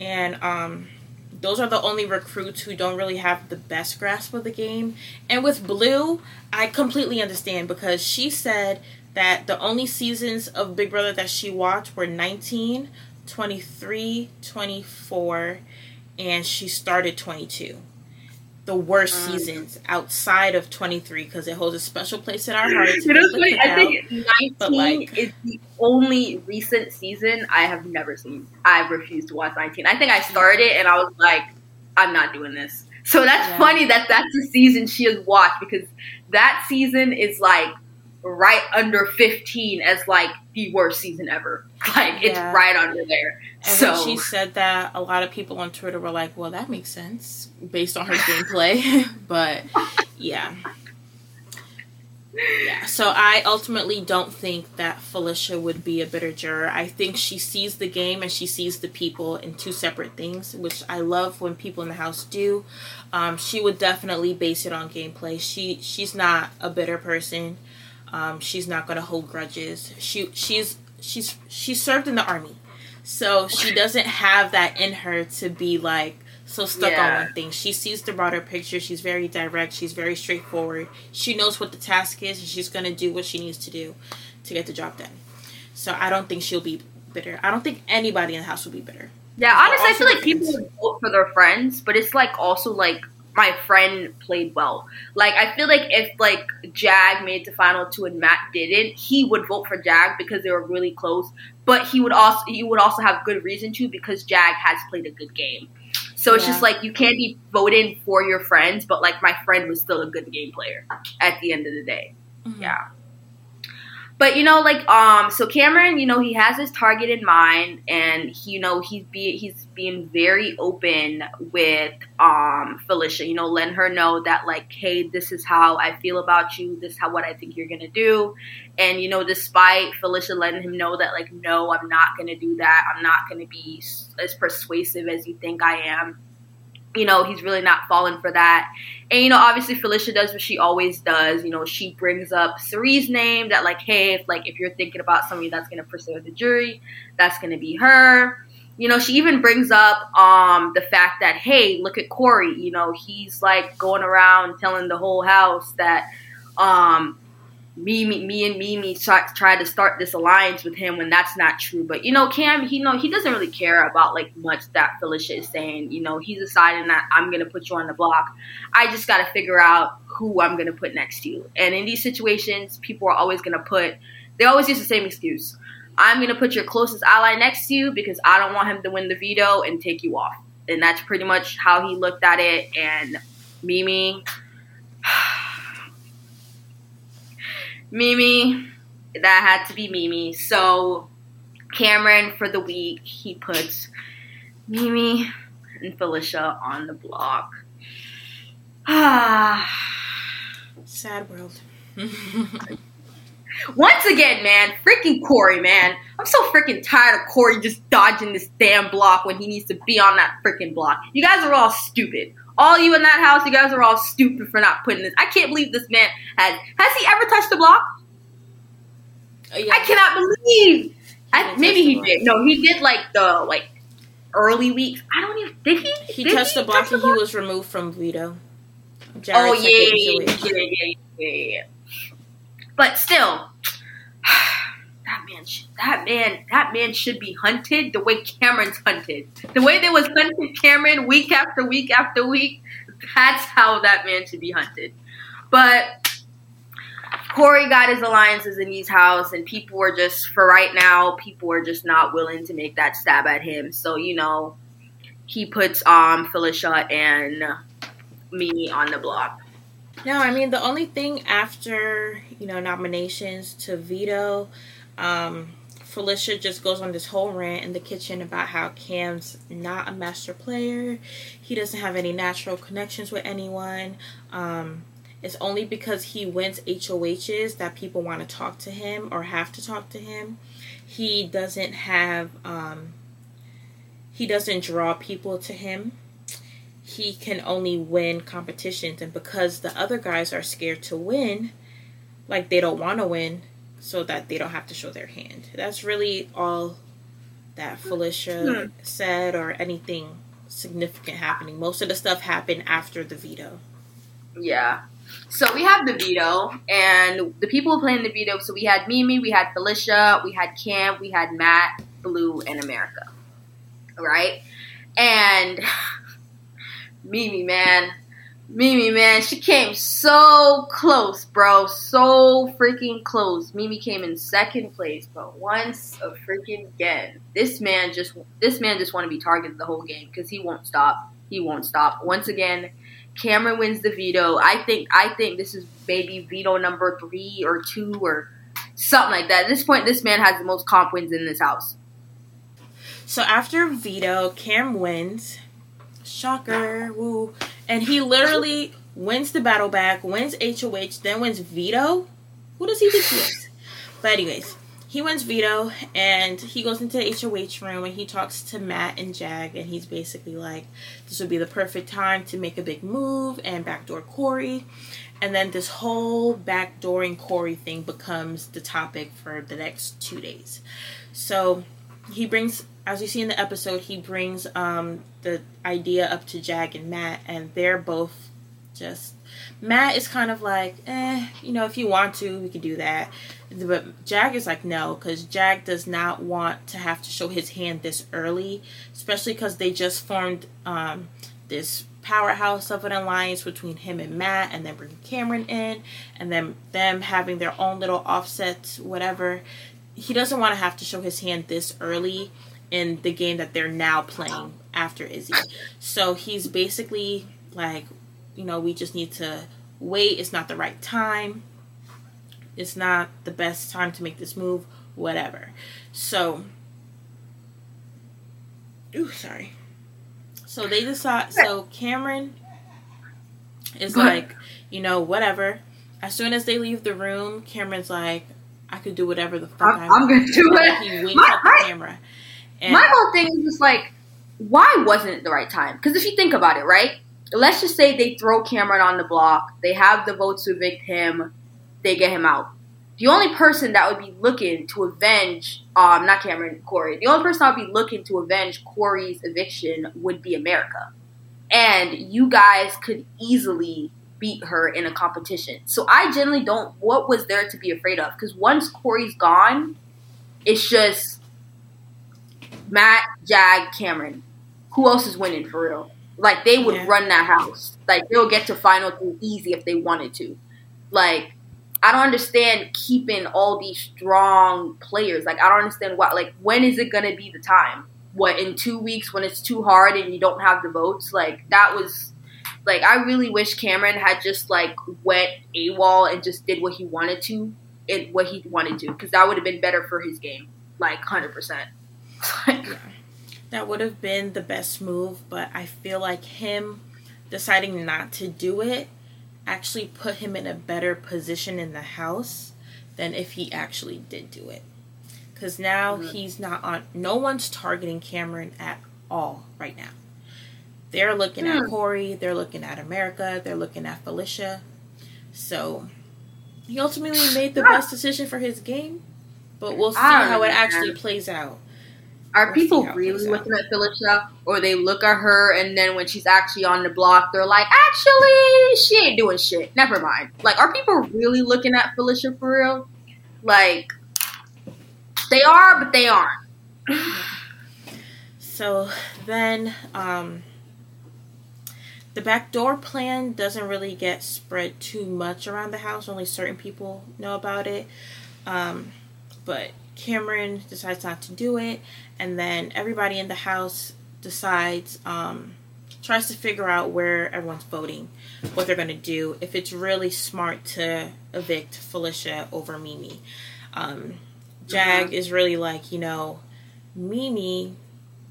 and um, those are the only recruits who don't really have the best grasp of the game. And with Blue, I completely understand because she said that the only seasons of Big Brother that she watched were 19, 23, 24, and she started 22 the worst mm. seasons outside of 23 because it holds a special place in our hearts. You know, funny, I think 19 like, is the only recent season I have never seen. I refused to watch 19. I think I started it and I was like, I'm not doing this. So that's yeah. funny that that's the season she has watched because that season is like right under 15 as like the worst season ever. Like yeah. it's right under there. And so when she said that, a lot of people on Twitter were like, "Well, that makes sense based on her gameplay." but yeah. Yeah, so I ultimately don't think that Felicia would be a bitter juror. I think she sees the game and she sees the people in two separate things, which I love when people in the house do. Um, she would definitely base it on gameplay. She she's not a bitter person. Um, she's not going to hold grudges. She she's she's she served in the army, so she doesn't have that in her to be like so stuck yeah. on one thing. She sees the broader picture. She's very direct. She's very straightforward. She knows what the task is, and she's going to do what she needs to do to get the job done. So I don't think she'll be bitter. I don't think anybody in the house will be bitter. Yeah, honestly, I feel like people vote for their friends, but it's like also like my friend played well. Like I feel like if like Jag made the final two and Matt didn't, he would vote for Jag because they were really close. But he would also he would also have good reason to because Jag has played a good game. So it's yeah. just like you can't be voting for your friends, but like my friend was still a good game player at the end of the day. Mm-hmm. Yeah. But you know, like um, so Cameron, you know, he has his target in mind, and he, you know, he's be he's being very open with um Felicia. You know, letting her know that like, hey, this is how I feel about you. This is how what I think you're gonna do. And you know, despite Felicia letting him know that like, no, I'm not gonna do that. I'm not gonna be as persuasive as you think I am you know, he's really not falling for that. And, you know, obviously Felicia does what she always does. You know, she brings up Cirie's name that, like, hey, if, like, if you're thinking about somebody that's to pursue the jury, that's to be her. You know, she even brings up um, the fact that, hey, look at Cory. You know, he's, like, going around telling the whole house that, um, me, me, me and Meme try, to start this alliance with him when that's not true. But you know, Cam, he know he doesn't really care about like much that Felicia is saying. You know, he's deciding that I'm gonna put you on the block. I just gotta figure out who I'm gonna put next to you. And in these situations, people are always gonna put. They always use the same excuse. I'm gonna put your closest ally next to you because I don't want him to win the veto and take you off. And that's pretty much how he looked at it. And Meme. Meme, that had to be Meme. So Cameron for the week, he puts Meme and Felicia on the block. Ah, sad world. Once again, man, freaking Cory, man. I'm so freaking tired of Cory just dodging this damn block when he needs to be on that freaking block. You guys are all stupid. All you in that house, you guys are all stupid for not putting this. I can't believe this man has. Has he ever touched a block? Uh, yeah. I cannot believe. I, maybe he did. No, he did like the like early weeks. I don't even. Did he? He did touched he the block and he was removed from veto. oh yeah yeah yeah, yeah, yeah, yeah, yeah. But still, that man, that man, that man should be hunted the way Cameron's hunted. The way they was hunted Cameron week after week after week. That's how that man should be hunted. But Cory got his alliances in his house, and people were just for right now. People were just not willing to make that stab at him. So you know, he puts um Felicia and me on the block. No, I mean the only thing after you know nominations to veto um, Felicia just goes on this whole rant in the kitchen about how Cam's not a master player. He doesn't have any natural connections with anyone. Um, it's only because he wins HOHs that people want to talk to him or have to talk to him. He doesn't have, um, he doesn't draw people to him. He can only win competitions, and because the other guys are scared to win, like they don't want to win, so that they don't have to show their hand. That's really all that Felicia hmm. said or anything significant happening. Most of the stuff happened after the veto. Yeah. So we have the veto, and the people playing the veto. So we had Meme, we had Felicia, we had Cam, we had Matt, Blue, and America. Right? And Meme, man, Meme, man, she came so close, bro. So freaking close. Meme came in second place, but once a freaking again, this man just this man just want to be targeted the whole game because he won't stop. He won't stop. Once again, Cameron wins the veto. I think I think this is maybe veto number three or two or something like that. At this point, this man has the most comp wins in this house. So after veto, Cam wins. Shocker, woo. And he literally wins the battle back, wins HOH, then wins veto. Who does he think he is? But anyways, he wins veto and he goes into the HOH room and he talks to Matt and Jag and he's basically like, this would be the perfect time to make a big move and backdoor Cory. And then this whole backdooring Cory thing becomes the topic for the next two days. So he brings as you see in the episode, he brings um, the idea up to Jag and Matt, and they're both just. Matt is kind of like, eh, you know, if you want to, we can do that. But Jag is like, no, because Jag does not want to have to show his hand this early, especially because they just formed um, this powerhouse of an alliance between him and Matt, and then bringing Cameron in, and then them having their own little offsets, whatever. He doesn't want to have to show his hand this early in the game that they're now playing after Izzy. So he's basically like, you know, we just need to wait. It's not the right time. It's not the best time to make this move, whatever. So, ooh, sorry. So they decide, so Cameron is like, you know, whatever. As soon as they leave the room, Cameron's like, I could do whatever the fuck I'm, I want. I'm gonna do it. He winks at the camera. And My whole thing is just like, why wasn't it the right time? Because if you think about it, right? Let's just say they throw Cameron on the block, they have the votes to evict him, they get him out. The only person that would be looking to avenge, um, not Cameron, Cory, the only person that would be looking to avenge Cory's eviction would be America. And you guys could easily beat her in a competition. So I generally don't, what was there to be afraid of? Because once Cory's gone, it's just Matt, Jag, Cameron. Who else is winning for real? Like they would yeah. run that house. Like they'll get to final two easy if they wanted to. Like I don't understand keeping all these strong players. Like I don't understand why. Like when is it gonna be the time? What in two weeks when it's too hard and you don't have the votes? Like that was like I really wish Cameron had just like went AWOL and just did what he wanted to and what he wanted to because that would have been better for his game. Like hundred percent yeah. That would have been the best move, but I feel like him deciding not to do it actually put him in a better position in the house than if he actually did do it. Because now mm-hmm. he's not on, no one's targeting Cameron at all right now. They're looking mm. at Cory, they're looking at America, they're looking at Felicia. So he ultimately made the best decision for his game, but we'll see how it actually plays out. Are people really looking at Felicia, or they look at her and then when she's actually on the block, they're like, actually, she ain't doing shit. Never mind. Like, are people really looking at Felicia for real? Like, they are, but they aren't. so then, um, the backdoor plan doesn't really get spread too much around the house. Only certain people know about it. Um, but Cameron decides not to do it, and then everybody in the house decides, um, tries to figure out where everyone's voting, what they're going to do, if it's really smart to evict Felicia over Meme. Um, Jag mm-hmm. is really like, you know, Meme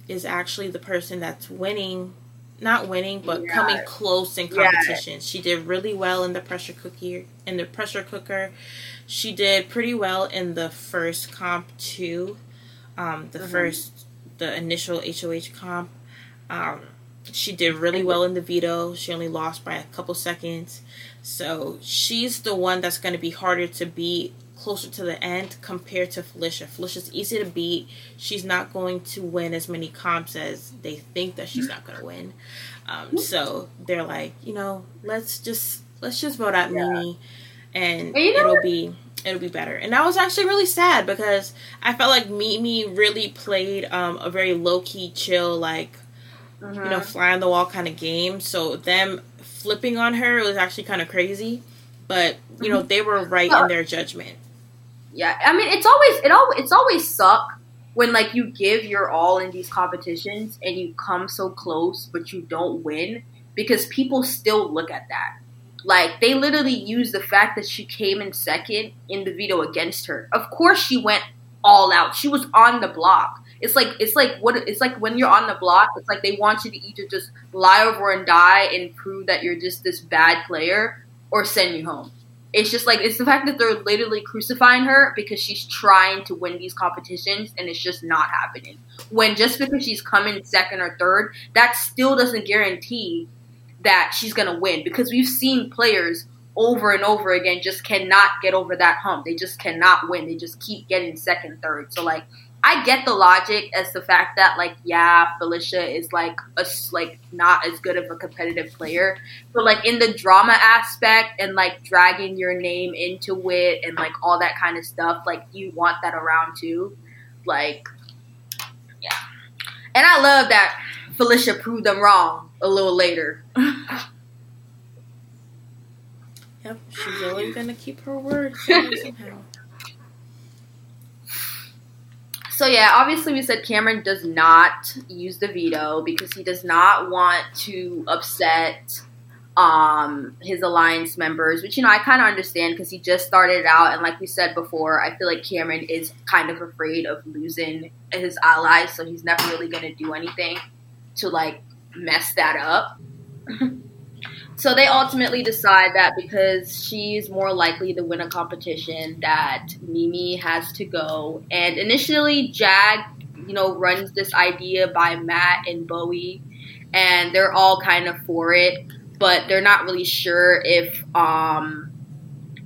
is actually the person that's winning not winning, but yeah. coming close in competition. Yeah. She did really well in the pressure cooker. In the pressure cooker, she did pretty well in the first comp too. Um, the mm-hmm. first, the initial HOH comp. Um, she did really well in the veto. She only lost by a couple seconds. So she's the one that's going to be harder to beat closer to the end compared to Felicia. Felicia's easy to beat. She's not going to win as many comps as they think that she's not going to win. Um, so they're like, you know, let's just let's just vote out yeah. Meme, and you know it'll what? be it'll be better. And I was actually really sad because I felt like Meme really played um, a very low key, chill, like uh-huh. you know, uh-huh. fly on the wall kind of game. So them flipping on her. Was actually kind of crazy, but you know they were right in their judgment. Yeah, I mean it's always it all it's always suck when like you give your all in these competitions and you come so close but you don't win because people still look at that. Like they literally use the fact that she came in second in the veto against her. Of course she went all out. She was on the block. It's like it's like what it's like when you're on the block. It's like they want you to either just lie over and die and prove that you're just this bad player, or send you home. It's just like it's the fact that they're literally crucifying her because she's trying to win these competitions and it's just not happening. When just because she's coming second or third, that still doesn't guarantee that she's gonna win because we've seen players over and over again just cannot get over that hump. They just cannot win. They just keep getting second, third. So like I get the logic as the fact that like yeah, Felicia is like a like not as good of a competitive player, but like in the drama aspect and like dragging your name into it and like all that kind of stuff, like you want that around too. Like yeah. And I love that Felicia proved them wrong a little later. yep, she's always gonna keep her word somehow. So yeah, obviously we said Cameron does not use the veto because he does not want to upset um, his alliance members, which you know I kind of understand because he just started out, and like we said before, I feel like Cameron is kind of afraid of losing his allies, so he's never really to do anything to like mess that up. So they ultimately decide that because she's more likely to win a competition, that Meme has to go. And initially, Jag, you know, runs this idea by Matt and Bowie, and they're all kind of for it, but they're not really sure if um,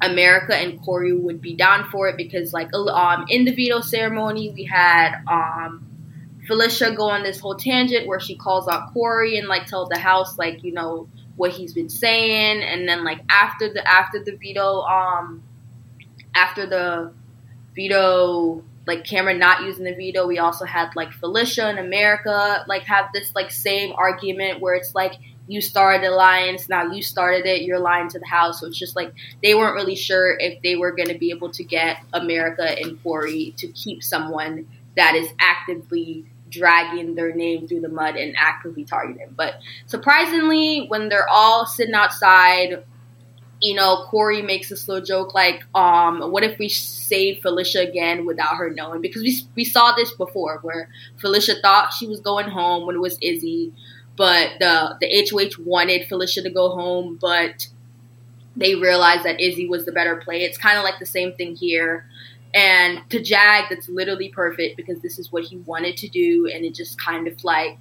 America and Cory would be down for it because, like, um, in the veto ceremony, we had um, Felicia go on this whole tangent where she calls out Cory and like tells the house, like, you know what he's been saying, and then like after the after the veto, um, after the veto, like Cameron not using the veto, we also had like Felicia and America like have this like same argument where it's like you started the alliance, now you started it, you're lying to the house. So it's just like they weren't really sure if they were going to be able to get America and Cory to keep someone that is actively dragging their name through the mud and actively targeting. But surprisingly, when they're all sitting outside, you know, Cory makes a slow joke like, um, what if we save Felicia again without her knowing? Because we, we saw this before where Felicia thought she was going home when it was Izzy, but the, the HOH wanted Felicia to go home, but they realized that Izzy was the better play. It's kind of like the same thing here. And to Jag, that's literally perfect because this is what he wanted to do, and it just kind of like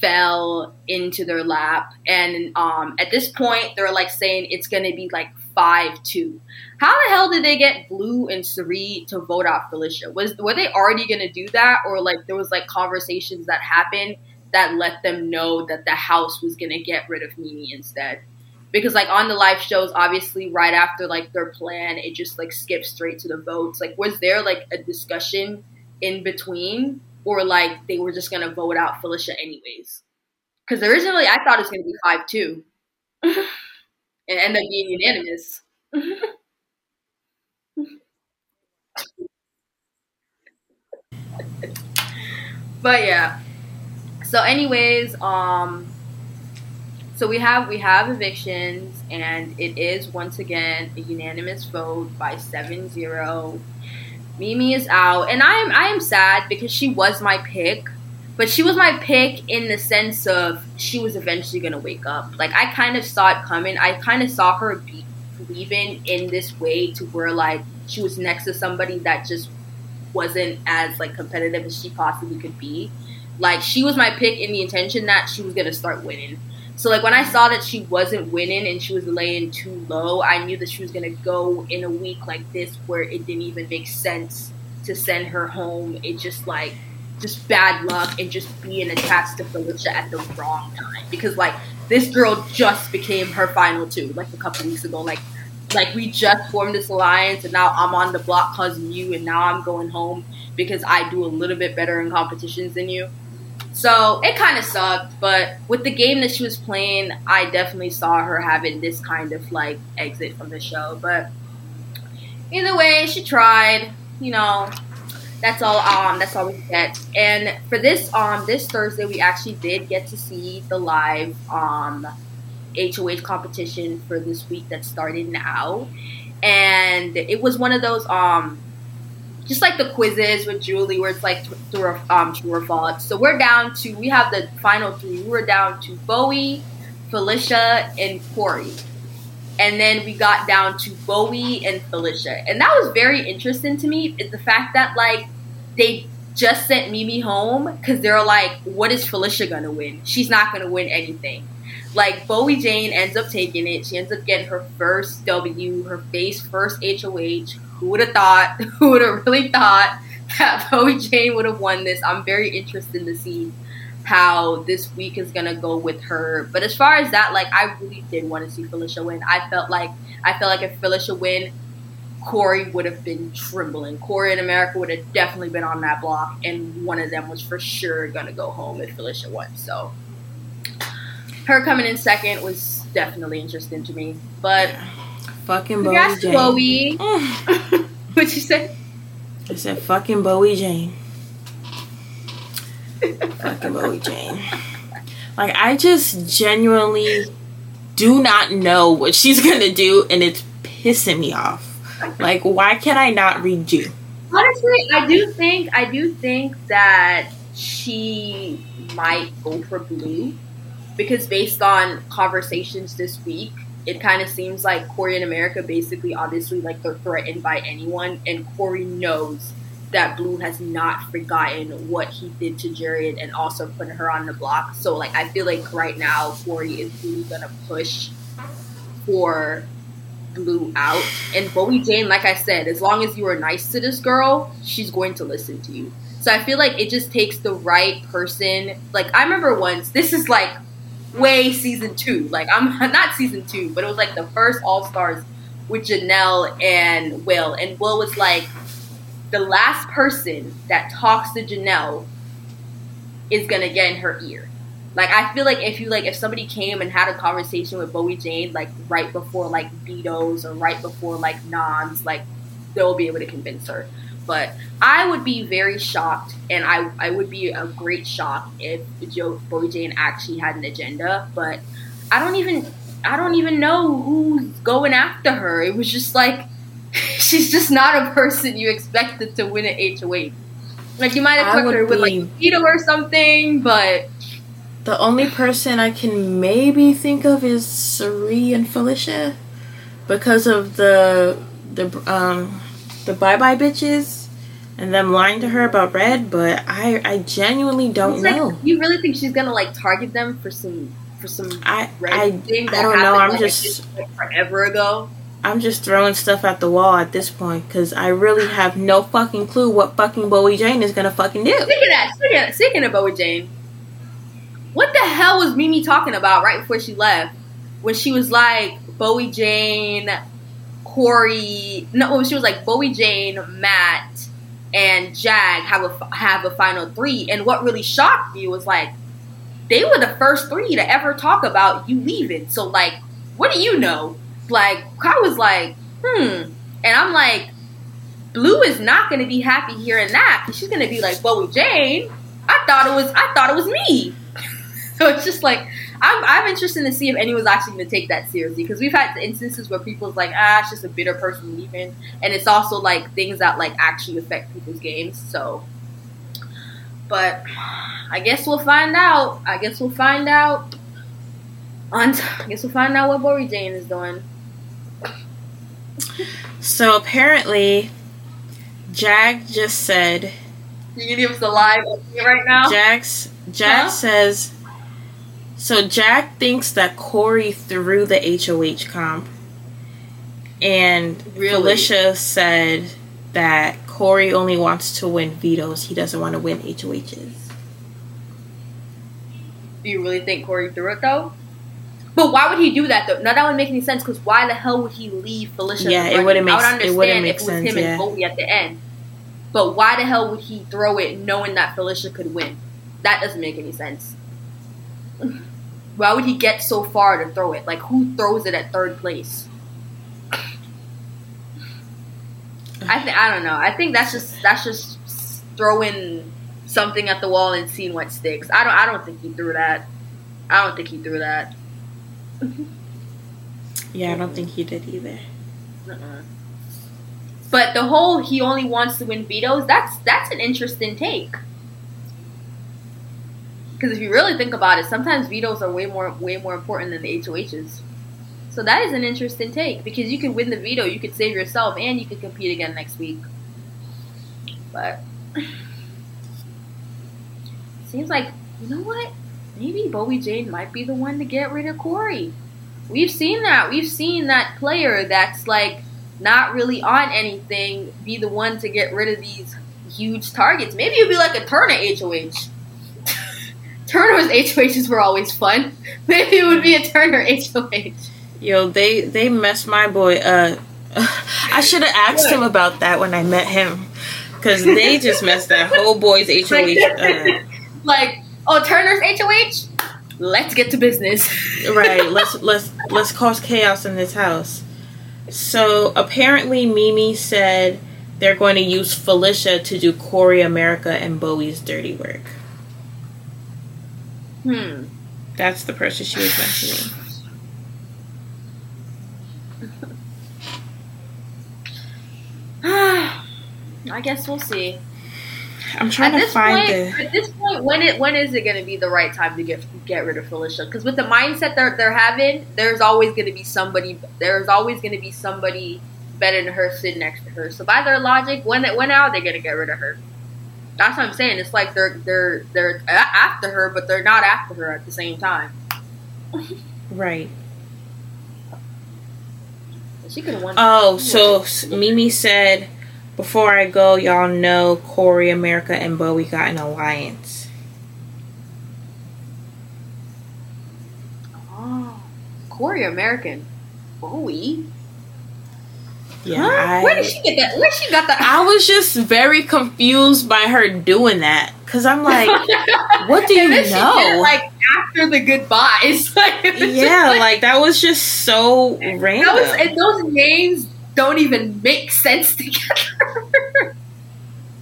fell into their lap. And um, at this point, they're like saying it's going to be like five two. How the hell did they get Blue and Cirie to vote out Felicia? Was were they already going to do that, or like there was like conversations that happened that let them know that the house was going to get rid of Meme instead? Because like on the live shows obviously right after like their plan it just like skips straight to the votes. Like was there like a discussion in between? Or like they were just gonna vote out felicia anyways? Because originally i thought it was gonna be 5-2 and end up being unanimous. But yeah. So anyways um so we have we have evictions, and it is once again a unanimous vote by 7-0. Meme is out, and I am I am sad because she was my pick, but she was my pick in the sense of she was eventually gonna wake up. Like I kind of saw it coming. I kind of saw her be leaving in this way to where like she was next to somebody that just wasn't as like competitive as she possibly could be. Like she was my pick in the intention that she was gonna start winning so like when I saw that she wasn't winning and she was laying too low, I knew that she was gonna go in a week like this where it didn't even make sense to send her home. It just like just bad luck and just being attached to Felicia at the wrong time. Because like this girl just became her final two like a couple weeks ago. Like like we just formed this alliance and now I'm on the block causing you and now I'm going home because I do a little bit better in competitions than you. So it kind of sucked, but with the game that she was playing, I definitely saw her having this kind of like exit from the show. But either way, she tried. You know, that's all. Um, that's all we get. And for this, um, this Thursday, we actually did get to see the live um HOH competition for this week that started now, and it was one of those um just like the quizzes with Julie, where it's like through um, true or false. So we're down to we have the final three. We're down to Bowie, Felicia, and Cory, and then we got down to Bowie and Felicia, and that was very interesting to me. Is the fact that like they just sent Meme home because they're like, what is Felicia gonna win? She's not gonna win anything. Like Bowie Jane ends up taking it. She ends up getting her first W, her face first HOH who would have thought? Who would have really thought that Bowie Jane would have won this? I'm very interested to see how this week is gonna go with her. But as far as that, like I really did want to see Felicia win. I felt like I felt like if Felicia win, Cory would have been trembling. Cory and America would have definitely been on that block, and one of them was for sure gonna go home if Felicia won. So her coming in second was definitely interesting to me. But Fucking Bowie Jane. Bowie. Mm. What'd you say? I said fucking Bowie Jane. fucking Bowie Jane. Like I just genuinely do not know what she's gonna do, and it's pissing me off. Like, why can I not read you? Honestly, I do think I do think that she might go for blue because based on conversations this week, it kind of seems like Cory and America basically, obviously, like they're threatened by anyone, and Cory knows that Blue has not forgotten what he did to Jared and also putting her on the block. So, like, I feel like right now Cory is really gonna push for Blue out. And Bowie Jane, like I said, as long as you are nice to this girl, she's going to listen to you. So I feel like it just takes the right person. Like I remember once, this is like way season two. Like I'm not season two, but it was like the first All Stars with Janelle and Will, and Will was like the last person that talks to Janelle is gonna get in her ear. Like I feel like if you like if somebody came and had a conversation with Bowie Jane like right before like vetoes or right before like noms, like they'll be able to convince her. But I would be very shocked, and I, I would be a great shock if Joe Bowie Jane actually had an agenda. But I don't even I don't even know who's going after her. It was just like she's just not a person you expected to win an HOH. Like you might have put her with like Vito or something, but the only person I can maybe think of is Cirie and Felicia because of the the um the bye bye bitches and them lying to her about red, but I I genuinely don't like, know. You really think she's gonna like target them for some for some I I, thing that I don't know. I'm like, just like, forever ago. I'm just throwing stuff at the wall at this point because I really have no fucking clue what fucking Bowie Jane is gonna fucking do. Speaking of that, speaking of, speaking of Bowie Jane, what the hell was Meme talking about right before she left? When she was like Bowie Jane, Cory, no, she was like Bowie Jane, Matt, and Jag have a have a final three. And what really shocked me was like they were the first three to ever talk about you leaving. So like, what do you know? Like I was like, hmm, and I'm like, Blue is not going to be happy hearing that she's going to be like, Bowie Jane. I thought it was I thought it was me. so it's just like I'm, I'm interested to see if anyone's actually going to take that seriously because we've had instances where people's like, ah, it's just a bitter person leaving, and it's also like things that like actually affect people's games. So, but I guess we'll find out. I guess we'll find out. On, I guess we'll find out what Bowie Jane is doing. So apparently, Jag just said. You can give us a live right now. Jax Jag huh? says so Jag thinks that Cory threw the HOH comp, and really? Felicia said that Cory only wants to win vetoes. He doesn't want to win HOHs. Do you really think Cory threw it though? But why would he do that though? Now that would make any sense because why the hell would he leave Felicia? Yeah, it wouldn't make. I would understand it wouldn't make if it was sense, him yeah. and Bowie at the end. But why the hell would he throw it knowing that Felicia could win? That doesn't make any sense. Why would he get so far to throw it? Like, who throws it at third place? I think I don't know. I think that's just that's just throwing something at the wall and seeing what sticks. I don't I don't think he threw that. I don't think he threw that. yeah, I don't think he did either. Uh-uh. But the whole he only wants to win vetoes, that's that's an interesting take. Because if you really think about it, sometimes vetoes are way more way more important than the HOHs. So that is an interesting take because you could win the veto, you could save yourself, and you could compete again next week. But seems like you know what? Maybe Bowie Jane might be the one to get rid of Cory. We've seen that. We've seen that player that's like not really on anything be the one to get rid of these huge targets. Maybe it'd be like a Turner HOH. Turner's HOHs were always fun. Maybe it would be a Turner HOH. Yo, they they messed my boy up. I should have asked what? him about that when I met him, because they just messed that whole boy's HOH up. Like, oh, Turner's HOH. Let's get to business. right. Let's let's let's cause chaos in this house. So apparently, Meme said they're going to use Felicia to do Cory America and Bowie's dirty work. Hmm. That's the person she was mentioning. I guess we'll see. I'm trying at to find point, the... At this point, when it when is it going to be the right time to get get rid of Felicia? Because with the mindset they're they're having, there's always going to be somebody. There's always going to be somebody better than her sitting next to her. So by their logic, when when are they going to get rid of her? That's what I'm saying. It's like they're they're they're after her, but they're not after her at the same time. right. She could have won. Oh, so Meme said before I go, y'all know Cory, America, and Bowie got an alliance. Oh, Cory, American, Bowie. Yeah, huh? I, where did she get that? Where she got that? I was just very confused by her doing that because I'm like, what do you know? like after the goodbyes, yeah, like that was just so random. That was, and those names don't even make sense together.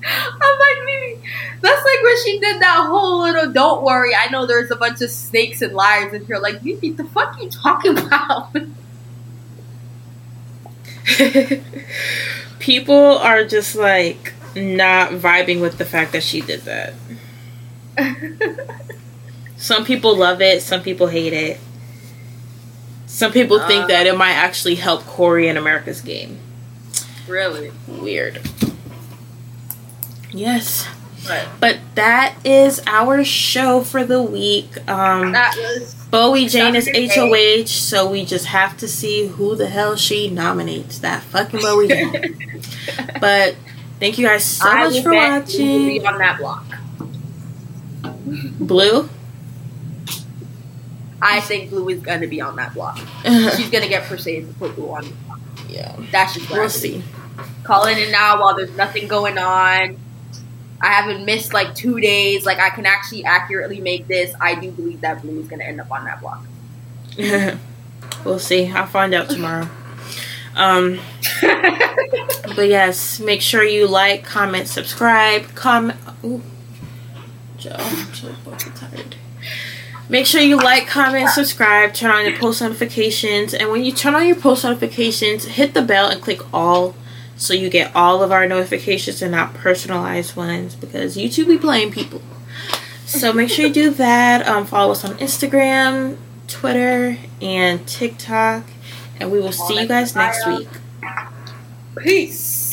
I'm like, maybe that's like when she did that whole little "Don't worry, I know there's a bunch of snakes and liars in here." Like, Meme, the fuck are you talking about? People are just like not vibing with the fact that she did that. some people love it, some people hate it. Some people think uh, that it might actually help Cory and America's game. Really? Weird. Yes. But that is our show for the week. Um, that was Bowie Jane is HOH, so we just have to see who the hell she nominates. That fucking Bowie Jane. but thank you guys so I much for watching. on that block. Blue. I think Blue is going to be on that block. She's going to get Persade to put Blue on. Yeah, that's just we'll see. Calling it now while there's nothing going on. I haven't missed like two days. Like I can actually accurately make this. I do believe that Blue is going to end up on that block. we'll see. I'll find out tomorrow. Um, but yes, make sure you like, comment, subscribe, comment. Ooh, Joe, I'm so fucking tired. Make sure you like, comment, subscribe, turn on your post notifications, and when you turn on your post notifications, hit the bell and click all so you get all of our notifications and not personalized ones because YouTube be playing people. So make sure you do that. Um, follow us on Instagram, Twitter, and TikTok, and we will see you guys next week. Peace.